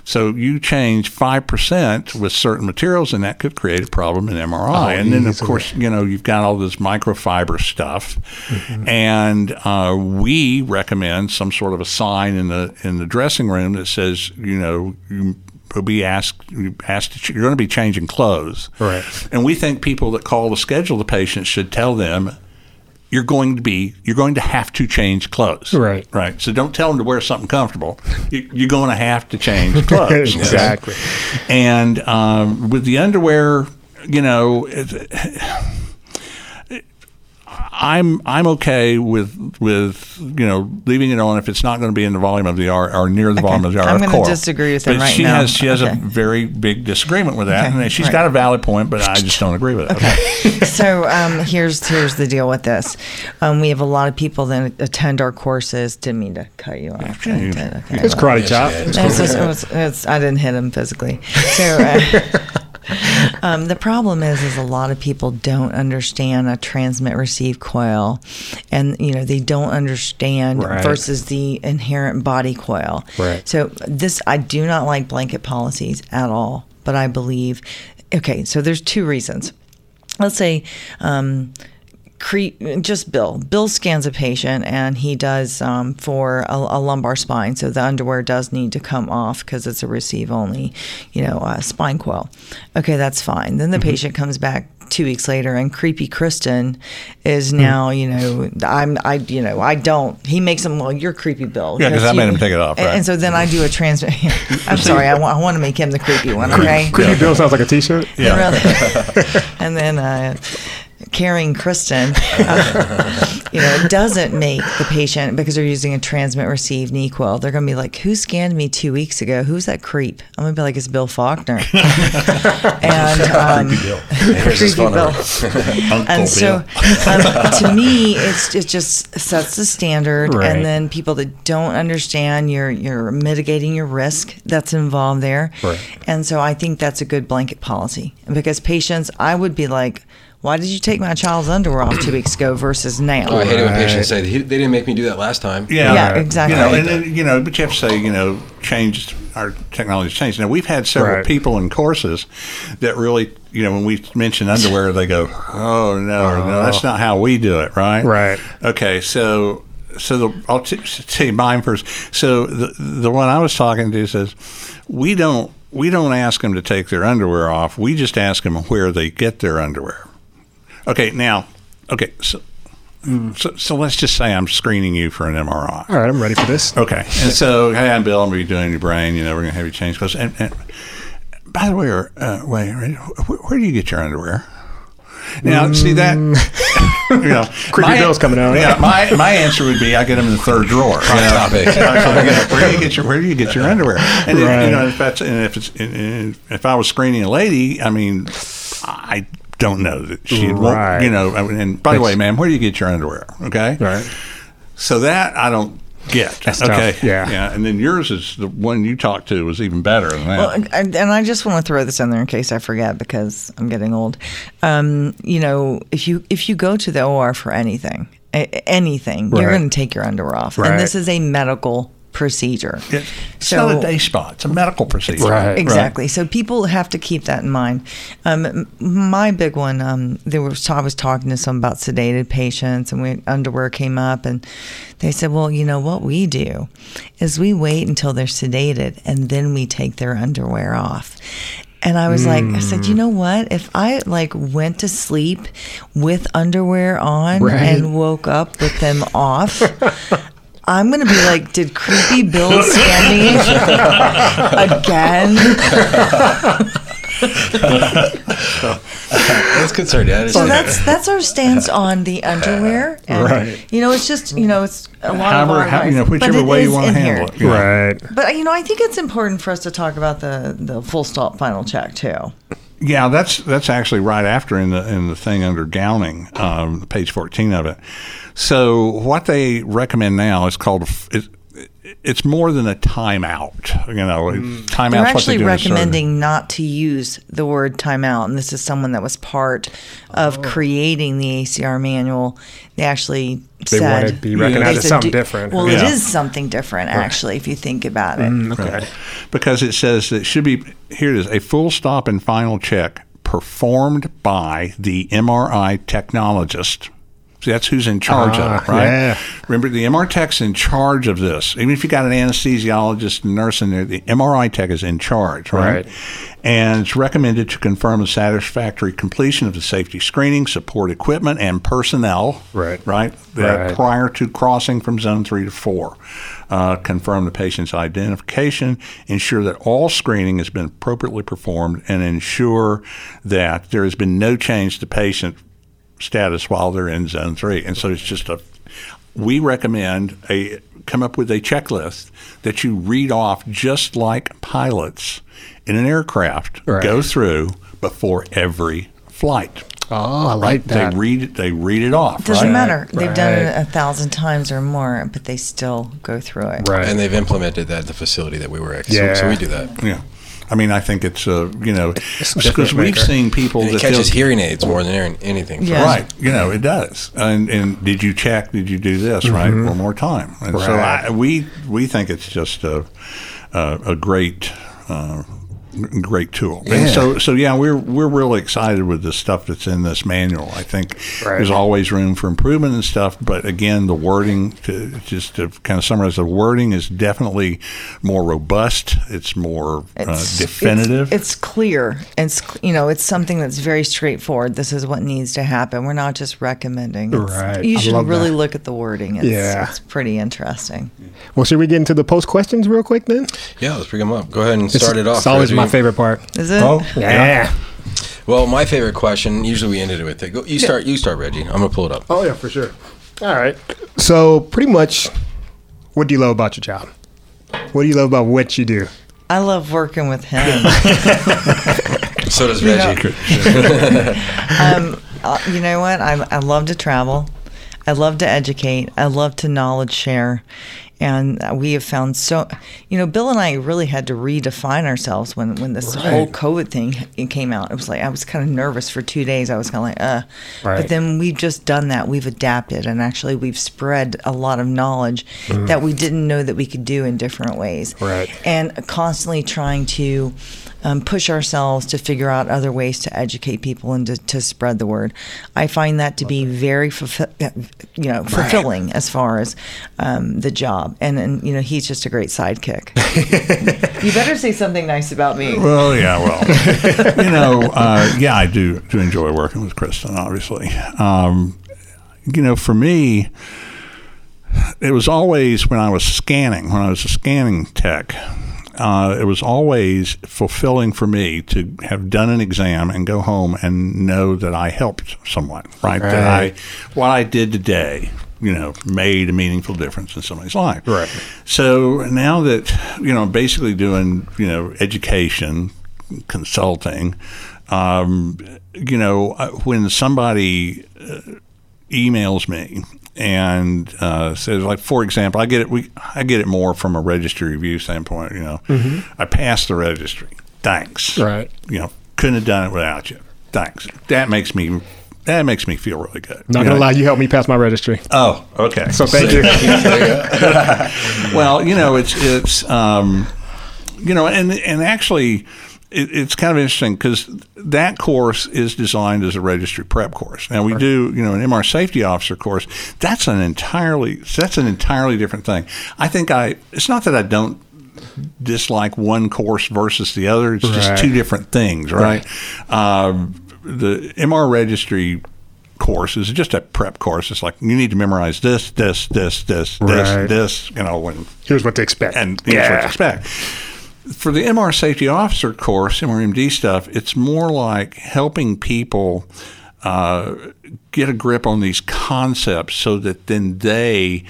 So you change five percent with certain materials, and that could create a problem in MRI. and then, of course, you know you've got all this microfiber stuff, and uh, we recommend some sort of a sign in the in the dressing room that says, you know, you will be asked, asked to ch- you're going to be changing clothes,
Right.
And we think people that call to schedule the patient should tell them. You're going to be, you're going to have to change clothes.
Right.
Right. So don't tell them to wear something comfortable. You, you're going to have to change clothes.
exactly.
And um, with the underwear, you know, it, I'm I'm okay with with you know leaving it on if it's not going to be in the volume of the R or near the volume of the RF
I'm gonna disagree with him
but
right
she
now.
has she has
Okay.
a very big disagreement with that,
Okay,
and she's
right.
got a valid point, but I just don't agree with it. Okay.
so um, here's here's the deal with this. Um, we have a lot of people that attend our courses. Didn't mean to cut you off.
Yeah, you-
I did, okay.
It's karate chop.
It's just- it was- it's- I didn't hit him physically. So uh, um, the problem is, is a lot of people don't understand a transmit receive coil, and you know they don't understand
Right.
versus the inherent body coil.
Right.
So this, I do not like blanket policies at all. But I believe, okay, so there's two reasons. Let's say. Um, cre- just Bill. Bill scans a patient and he does um, for a, a lumbar spine. So the underwear does need to come off because it's a receive only, you know, uh, spine coil. Okay, that's fine. Then the patient comes back two weeks later and creepy Kristen is now, you know, I'm, I, you know, I don't. He makes him, well, you're creepy Bill.
Yeah, 'cause I made him take it off,
And,
right.
and so then I do a trans. I'm sorry, I want, I want to make him the creepy one. Okay.
Creepy Bill sounds like a T-shirt.
Yeah.
And then uh, carrying Kristen, uh, you know, it doesn't make the patient because they're using a transmit receive knee coil. They're going to be like, "Who scanned me two weeks ago? Who's that creep?" I'm going to be like, "It's Bill Faulkner." and um,
Here's his
creepy Bill. And so, um, to me, it's it just sets the standard,
Right.
and then people that don't understand, you're you're mitigating your risk that's involved there,
Right.
and so I think that's a good blanket policy. Because patients, I would be like, "Why did you take my child's underwear off two weeks ago versus now?"
Oh, I hate it when patients say they they didn't make me do that last time.
Yeah,
Yeah, exactly.
You know, and then, you know, but you have to say, you know, changed our technology's changed. Now we've had several
Right.
people in courses that really, you know, when we mention underwear, they go, "Oh no, no, uh-huh. that's not how we do it." Right?
Right.
Okay, so. So the, I'll t- tell you mine first. So the the one I was talking to says, we don't we don't ask them to take their underwear off. We just ask them where they get their underwear. Okay, now, okay, so so, so let's just say I'm screening you for an MRI.
All right, I'm ready for this.
Okay. And so, hey, I'm Bill. I'm going to be doing your brain. You know, we're going to have you change clothes. And, and by the way, uh, wait, wait, where, where do you get your underwear? Now, see that? you know,
Creepy
my-
Bill's coming out.
Yeah, my, my answer would be I get them in the third drawer. you know?
topic.
where do you get your Where do you get your underwear? And if, you know, if that's and if it's and- and if I was screening a lady, I mean, I don't know that she won't.
Right.
You know, and by the way, ma'am, where do you get your underwear? Okay,
Right.
so that I don't get.
That's tough.
okay.
Yeah.
Yeah. And then yours is the one you talked to was even better than that.
Well, and, and I just want to throw this in there in case I forget because I'm getting old. Um, you know, if you if you go to the OR for anything, a- anything, you're going to take your underwear off,
Right.
and this is a medical procedure.
It- it's not a day spa. It's a medical procedure.
Right.
Exactly. So people have to keep that in mind. Um, my big one, um, there was I was talking to some about sedated patients, and we underwear came up, and they said, "Well, you know what we do is we wait until they're sedated, and then we take their underwear off." And I was like, I said, you know what? If I like went to sleep with underwear on
Right.
and woke up with them off. I'm gonna be like, did creepy Bill scan me again?
That's concerned. Yeah,
So that's that's our stance on the underwear. And,
Right.
You know, it's just you know, it's a lot
However-
of our
how- you know,
advice, but
whichever way you wanna
in
handle
here.
it.
Right.
But you know, I think it's important for us to talk about the the full stop final check too.
Yeah, that's that's actually right after in the in the thing under gowning, um, page fourteen of it. So what they recommend now is called it, it's more than a timeout. You know,
Mm.
timeout's
They're
what
actually
they do in surgery.
recommending not to use the word timeout, and this is someone that was part of
Oh.
creating the ACR manual. They actually
They
said
want it to be recognized
they
as
said
something
do-
different.
Well,
Yeah.
it is something different actually, if you think about it.
Okay.
because it says that it should be here it is a full stop and final check performed by the MRI technologist. See, that's who's in charge
Ah,
of it, right?
yeah.
Remember, the MRI tech's in charge of this. Even if you got an anesthesiologist and nurse in there, the MRI tech is in charge, right?
Right.
And it's recommended to confirm the satisfactory completion of the safety screening, support equipment, and personnel,
Right.
Right. That
Right.
prior to crossing from zone three to four. Uh, confirm the patient's identification, ensure that all screening has been appropriately performed, and ensure that there has been no change to patient status while they're in zone three. And so it's just a, we recommend a, come up with a checklist that you read off just like pilots in an aircraft
Right.
go through before every flight.
Oh, I like
They
that.
read it. They read it off.
Doesn't
right?
matter. They've done it a thousand times or more, but they still go through it.
Right.
and they've implemented that at the facility that we were at. So,
Yeah.
so we do that.
Yeah. I mean, I think it's uh, you know because we've
maker.
seen people
And it
that
catches hearing aids more than anything.
Yeah.
Right, you know it does. And and did you check? Did you do this? Right, one more time. And so I, we we think it's just a a, a great. Uh, great tool and so so yeah we're we're really excited with the stuff that's in this manual i think
Right.
there's always room for improvement and stuff but again the wording to just to kind of summarize the wording is definitely more robust it's more uh, definitive
It's, it's clear. It's you know, it's something that's very straightforward. This is what needs to happen. We're not just recommending. It's-
Right.
You should really
that.
look at the wording. It's,
Yeah.
it's pretty interesting.
well, should we get into the post questions real quick then?
Yeah, let's bring them up. Go ahead and start it off.
It's always
Reggie.
My favorite part.
Is it?
oh
Yeah.
Well, my favorite question. Usually we ended it with it. Go, you start. You start, Reggie. I'm gonna pull it up.
Oh yeah, for sure. All right. So pretty much, what do you love about your job? What do you love about what you do?
I love working with him.
So does
You know-
Reggie.
um, uh, you know what? I, I love to travel. I love to educate. I love to knowledge share. And we have found so, you know, Bill and I really had to redefine ourselves when, when this whole COVID thing it came out. It was like, I was kind of nervous for two days. I was kind of like, uh.
Right.
But then we've just done that. We've adapted and actually we've spread a lot of knowledge that we didn't know that we could do in different ways.
Right.
And constantly trying to um, push ourselves to figure out other ways to educate people and to, to spread the word. I find that to be very, fulfill, you know, fulfilling as far as um, the job. And, and you know, he's just a great sidekick. you better say something nice about me.
Well, yeah, well, you know, uh, yeah, I do do enjoy working with Kristen. Obviously, um, you know, for me, it was always when I was scanning, when I was a scanning tech. Uh, it was always fulfilling for me to have done an exam and go home and know that I helped someone, right? That I, what I did today, you know, made a meaningful difference in somebody's life.
Right.
So now that you know, I'm basically doing you know education, consulting. Um, you know, uh, when somebody uh, emails me and uh, says, like, for example, I get it. We I get it more from a registry review standpoint. You know, I passed the registry. Thanks.
Right.
You know, couldn't have done it without you. Thanks. That makes me. That makes me feel really good.
Not
You
gonna
know?
lie, you helped me pass my registry.
Oh, okay.
So thank you.
well, you know, it's it's um, you know, and and actually, it, it's kind of interesting because that course is designed as a registry prep course. Now we do, you know, an MR safety officer course. That's an entirely that's an entirely different thing. I think I. It's not that I don't dislike one course versus the other. It's just two different things, right? Um, the MR registry course is just a prep course. It's like you need to memorize this, this, this, this,
Right.
this, this. You know, when
Here's what to expect.
and here's what to
yeah.
expect. For the MR safety officer course, MRMD stuff, it's more like helping people uh, get a grip on these concepts so that then they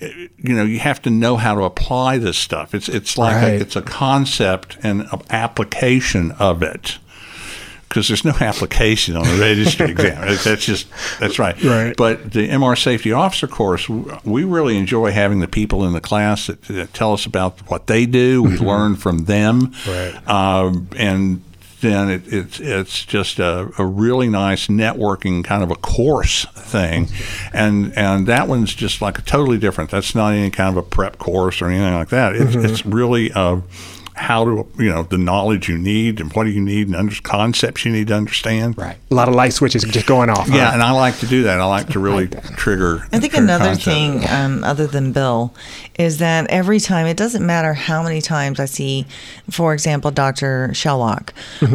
you know you have to know how to apply this stuff it's it's like
Right.
a, it's a concept and a application of it because there's no application on the registry exam that's just that's right
Right.
but the MR safety officer course we really enjoy having the people in the class that, that tell us about what they do we learn from them
Right.
um, and then it, it's it's just a, a really nice networking kind of a course thing, and and that one's just like a totally different. That's not any kind of a prep course or anything like that. It's it's really uh, how to you know the knowledge you need and what do you need and under, concepts you need to understand.
Right.
A lot of light switches just going off. huh?
Yeah, and I like to do that. I like to really trigger.
I think
trigger
another
concepts.
thing, um, other than Bill, is that every time, it doesn't matter how many times I see, for example, Dr. Shellock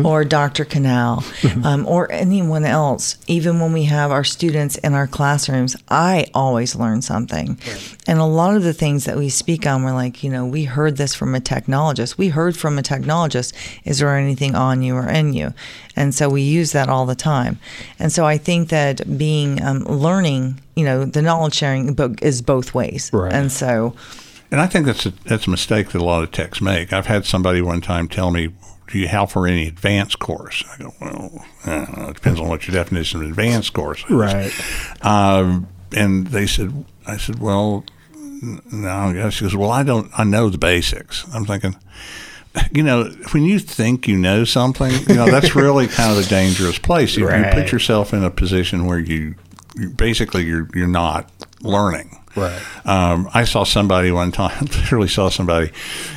or Dr. Kanal um, or anyone else, even when we have our students in our classrooms, I always learn something. And a lot of the things that we speak on, we're like, you know, we heard this from a technologist. We heard from a technologist, is there anything on you or in you? And so we use that all the time. And so I think that being um, learning, you know, the knowledge sharing bo- is both ways.
Right.
And so,
And I think that's a, that's a mistake that a lot of techs make. I've had somebody one time tell me, "Do you have for any advanced course?" I go, "Well, I it depends on what your definition of advanced course is."
Right.
Um, and they said, "I said, well, n- no." She goes, "Well, I don't. I know the basics." I'm thinking. You know, when you think you know something, you know that's really kind of a dangerous place. You, you put yourself in a position where you, you basically you're you're not learning.
Right.
Um, I saw somebody one time, literally saw somebody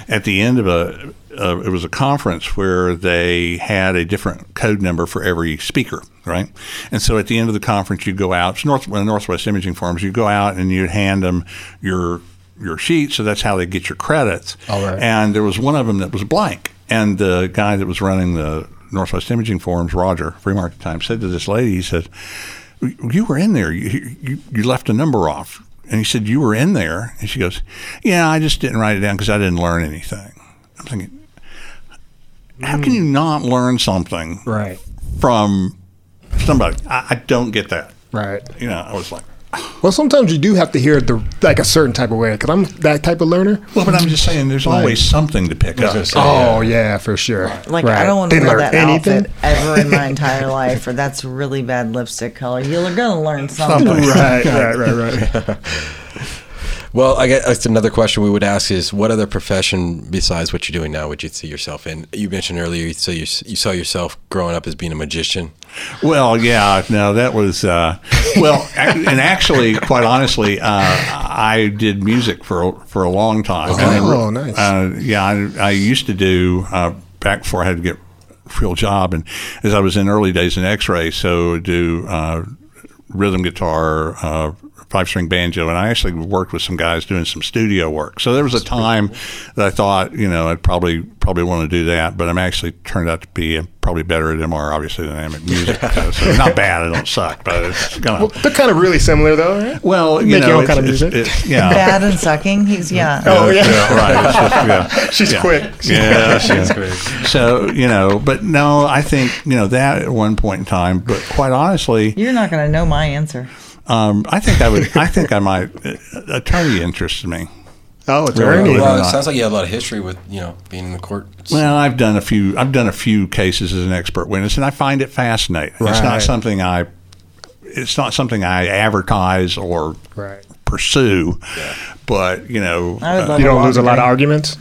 at the end of a, uh, it was a conference where they had a different code number for every speaker, right? And so at the end of the conference, you go out, it's North, well, Northwest Imaging Forums, you go out and you hand them your your sheet, so that's how they get your credits.
All right.
And there was one of them that was blank, and the guy that was running the Northwest Imaging Forums, Roger, Free Market Time, said to this lady, he said, you were in there. You, you, you left a number off. And he said, You were in there. And she goes, Yeah, I just didn't write it down because I didn't learn anything. I'm thinking, How can you not learn something
Right.
from somebody? I, I don't get that.
Right.
You know, I was like,
Well, sometimes you do have to hear it the like a certain type of way because I'm that type of learner.
Well, but I'm just saying there's always something to pick up.
Oh yeah, for sure.
like,
Right.
I don't want to
Didn't
wear
learn
that
anything.
outfit ever in my entire life, or that's really bad lipstick color. You're going to learn something.
Something.
right, right, right, right.
Well, I guess another question we would ask is what other profession besides what you're doing now would you see yourself in? You mentioned earlier you saw, you, you saw yourself growing up as being a magician.
Well, yeah, no, that was uh, well, and actually, quite honestly, uh, I did music for for a long time.
Oh,
And,
nice.
Uh, yeah, I, I used to do uh, back before I had to get a real job, and as I was in early days in X-ray, so do uh, rhythm guitar. Uh, Five string banjo, and I actually worked with some guys doing some studio work. So there was a time that I thought, you know, I'd probably probably want to do that, but I'm actually turned out to be probably better at MR, obviously, than I am at music. so not bad, I don't suck, but it's kind of
They're kind of really similar though, right?
well, you
Make
know,
your own
it's,
kind of music.
it's- yeah.
Bad and sucking. He's, yeah.
Oh yeah.
right. It's just, yeah.
She's
Yeah.
quick.
Yeah, she's yeah. So you know, but no, I think you know that at one point in time. But quite honestly,
You're not going to know my answer.
Um, I think I would. I think I might. Uh, attorney interested me.
Oh, it's
Really? Well,
Well, it sounds like you have a lot of history with you know being in the court.
Well, I've done a few. I've done a few cases as an expert witness, and I find it fascinating. It's not something I. It's not something I advertise or
Right.
Pursue, but you know, uh,
You don't lose a lot of
degree.
arguments.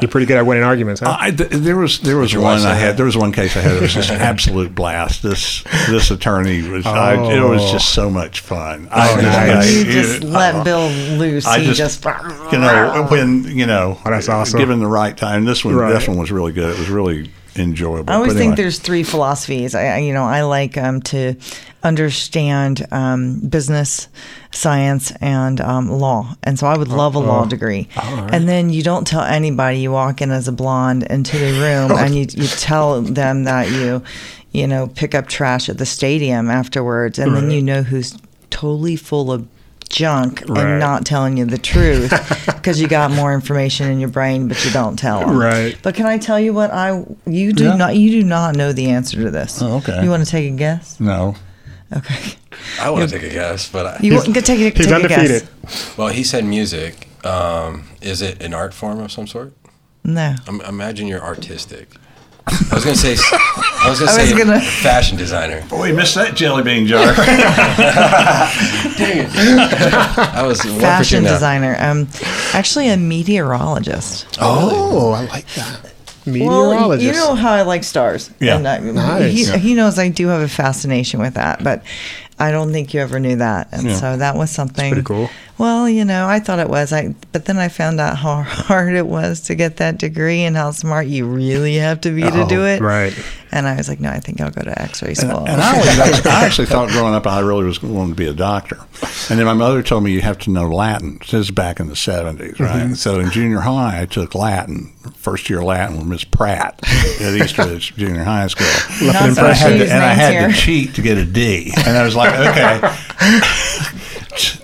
You're pretty good at winning arguments, huh?
I, th- there was there was one I had. There was one case I had. It was just an absolute blast. This this attorney was. I, it was
Oh.
just so much fun. I
Oh,
just,
nice.
I-
You just
it-
let
uh,
Bill loose.
I
he
just-
just,
you know when you know.
Oh, that's awesome.
Given the right time, this one
Right.
this one was really good. It was really enjoyable.
I always
But
think there's three philosophies. I, I- you know, I like um, to understand um, business, science, and um, law, and so I would love a law degree. And then you don't tell anybody. You walk in as a blonde into the room, and you you tell them that you, you know, pick up trash at the stadium afterwards, and then you know who's totally full of junk
Right.
and not telling you the truth because you got more information in your brain, but you don't tell them.
Right.
But can I tell you what I you do
Yeah.
not you do not know the answer to this.
Oh, okay.
You want to take a guess?
No.
Okay.
I want to take a guess, but I,
You want to take a,
He's
take a
undefeated.
guess?
well, he said music. Um, is it an art form of some sort?
No.
I'm, imagine you're artistic. I was gonna say. I was gonna
I
say
was gonna-
fashion designer.
Boy, you missed that jelly bean jar. Dang it!
I was one for two
Fashion
now.
designer. Um, actually a meteorologist.
Oh, I like that.
Well,
Meteorologist.
you know how I like stars.
Yeah.
And I,
Nice.
He,
Yeah.
he knows I do have a fascination with that, but I don't think you ever knew that. And
Yeah.
so that was something.
pretty cool.
Well, you know, I thought it was. I but then I found out how hard it was to get that degree and how smart you really have to be to do
Oh,
it.
right.
And I was like, no, I think I'll go to X-ray school.
And I, always, I actually thought growing up I really was going to be a doctor. And then my mother told me you have to know Latin. This is back in the 70s, right? Mm-hmm. So in junior high, I took Latin. First year Latin with Miss Pratt at Eastridge Junior High School.
Not
And I had, to, and I had
here.
to cheat to get a D. And I was like, okay,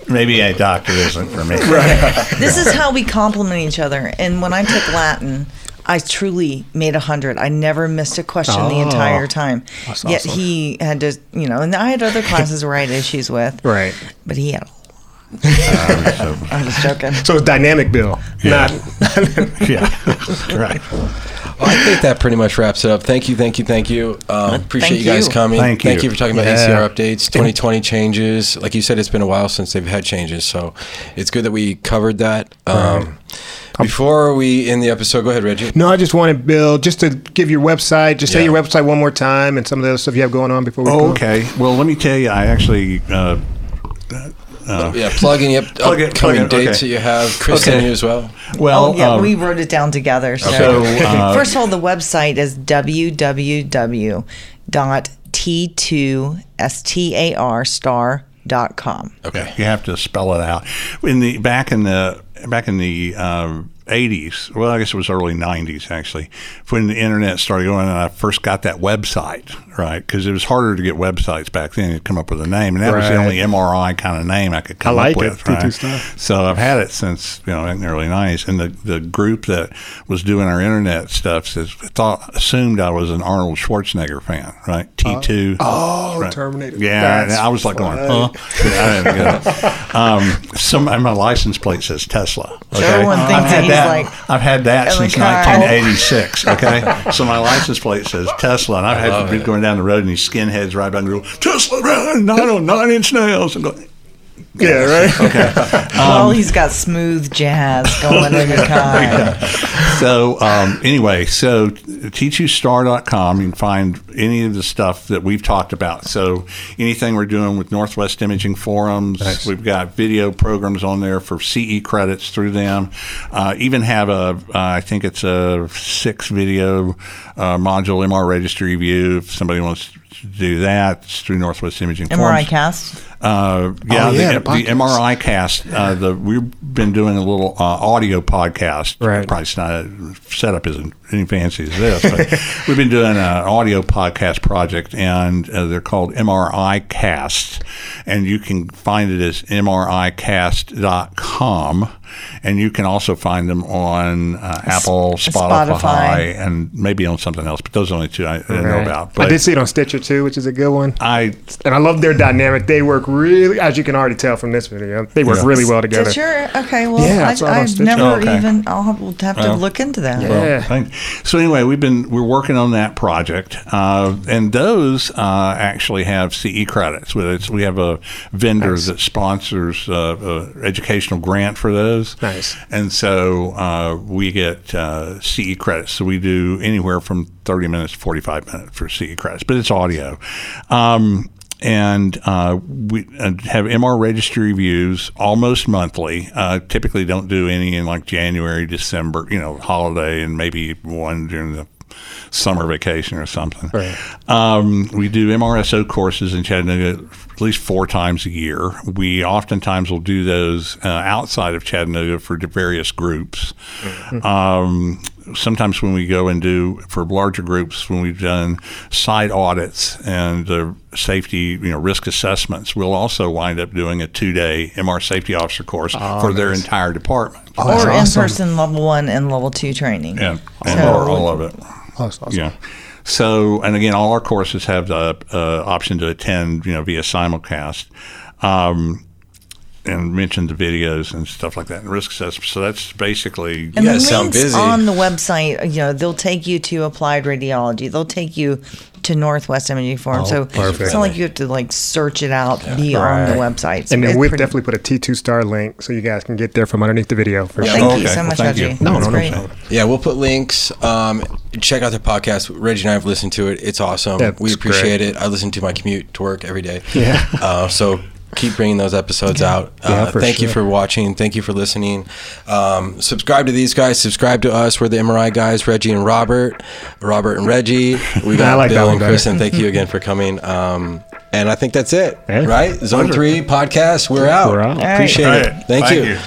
maybe a doctor isn't for me. right.
this is how we compliment each other. And when I took Latin, I truly made a hundred. I never missed a question the
Oh,
entire time.
that's
Yet
awesome.
he had to, you know, and I had other classes where I had issues with,
Right.
but he had. a um,
So,
I'm just joking.
So it's dynamic, Bill.
Yeah.
Not.
yeah, right.
Well, I think that pretty much wraps it up. Thank you, thank you, thank you. Um, appreciate
Thank
you guys
you.
coming.
Thank
Thank
you.
you for talking about
Yeah.
ACR updates, 2020 changes. Like you said, it's been a while since they've had changes, so it's good that we covered that. Um, before we end the episode, go ahead, Reggie.
No, I just wanted Bill just to give your website. Just say your website one more time and some of the other stuff you have going on before we
Oh,
go.
okay. Well, let me tell you, I actually. Uh,
yeah, plug any up,
Plug it-
upcoming
plug it,
dates
okay.
that you have. Chris
Okay.
you as well.
well,
oh yeah,
um,
we wrote it down together. So,
So, uh,
first of all, the website is www.t2star.com.
Okay.
You have to spell it out. In the back in the back in the um, 80s, well, I guess it was early 90s actually, when the internet started going, and I first got that website, right? Because it was harder to get websites back then. You'd come up with a name, and that was the only MRI kind of name I could come
like
up
it,
with. Right? So I've had it since you know in the early 90s, and the, the group that was doing our internet stuff says thought assumed I was an Arnold Schwarzenegger fan, right? T2.
Oh,
Right.
Terminator.
Yeah, and
That's
I was like going, huh? Yeah, I didn't get it. Um, some and my license plate says Tesla. Okay,
Everyone thinks
I've
that
had
he's
that.
like
I've had that since
car.
1986. Okay, so my license plate says Tesla, and I've had
love
to be going down the road, and these skinheads ride by and go, Tesla, man, nine on nine inch nails, and go,
Yeah, right.
okay.
well, he's got smooth jazz going in the car.
So um, anyway, so t2star.com, you can find any of the stuff that we've talked about. So anything we're doing with Northwest Imaging Forums, we've got video programs on there for CE credits through them. Uh, even have a, uh, I think it's a six video uh, module MR registry view. If somebody wants to do that, it's through Northwest Imaging
MRI
Forums.
cast.
Uh, yeah,
Oh, yeah,
the,
the
the. MRI cast. Uh, the we've been doing a little uh, audio podcast.
Right.
Probably not setup isn't any fancy as this, but we've been doing an audio podcast project, and uh, they're called MRI Cast, and you can find it as MRIcast.com, and you can also find them on uh, Apple, Spotify,
Spotify.
and maybe on something else. But those are the only two I, I know
Right.
about.
I did see it on Stitcher too, which is a good one.
I
And I love their dynamic. They work really, as you can already tell from this video, they work
Yeah.
really well together.
Stitcher? Okay, well,
Yeah, I
I,
saw it on
I've never
Oh, okay.
even. I'll have, we'll have to
Well,
look into that.
Yeah.
Well, So anyway, we've been we're working on that project, uh, and those uh, actually have CE credits. With it, we have a vendor
Nice.
that sponsors uh, a educational grant for those.
Nice.
And so uh, we get uh, CE credits. So we do anywhere from thirty minutes to forty five minutes for CE credits, but it's audio. Um, and uh, we uh, have MR registry reviews almost monthly. Uh, typically, don't do any in like January, December, you know, holiday, and maybe one during the summer vacation or something.
Right.
Um, we do MRSO courses in Chattanooga at least four times a year. We oftentimes will do those uh, outside of Chattanooga for various groups. Um, sometimes when we go and do for larger groups, when we've done site audits and uh, safety, you know, risk assessments, we'll also wind up doing a two-day MR safety officer course for their entire department.
Oh,
or
awesome.
in person level one and level two training.
Yeah, and
So-
or all of it.
Oh, that's awesome.
Yeah. So, and again, all our courses have the uh, option to attend, you know, via simulcast. Um, and mentioned the videos and stuff like that and risk assessment. So that's basically
And
guys
the
sound
links
busy.
on the website, you know, they'll take you to applied radiology. They'll take you to Northwest Imaging Forum.
Oh,
so
perfect.
it's not like you have to like search it out beyond the website. So
And then we've
pretty-
definitely put a T2 star link so you guys can get there from underneath the video for
Well,
sure.
thank
Oh,
you
okay.
so
Well,
much,
thank
Reggie.
you.
No,
That's
no, no,
great.
no.
Yeah, we'll put links. Um, check out the podcast. Reggie and I have listened to it. It's awesome.
Yeah,
we appreciate
great.
it. I listen to my commute to work every day.
Yeah.
Uh, so keep bringing those episodes out.
Yeah,
Uh,
for
thank you for watching. Thank you for listening. Um, subscribe to these guys. Subscribe to us. We're the MRI guys, Reggie and Robert. Robert and Reggie. We got
like
Bill and
better.
Kristen. Thank you again for coming. Um, and I think that's it.
Yeah.
Right? Zone
Pleasure.
3 podcast. We're out.
We're out. All
right.
Appreciate
All
it. Thank,
Thank
you.
you.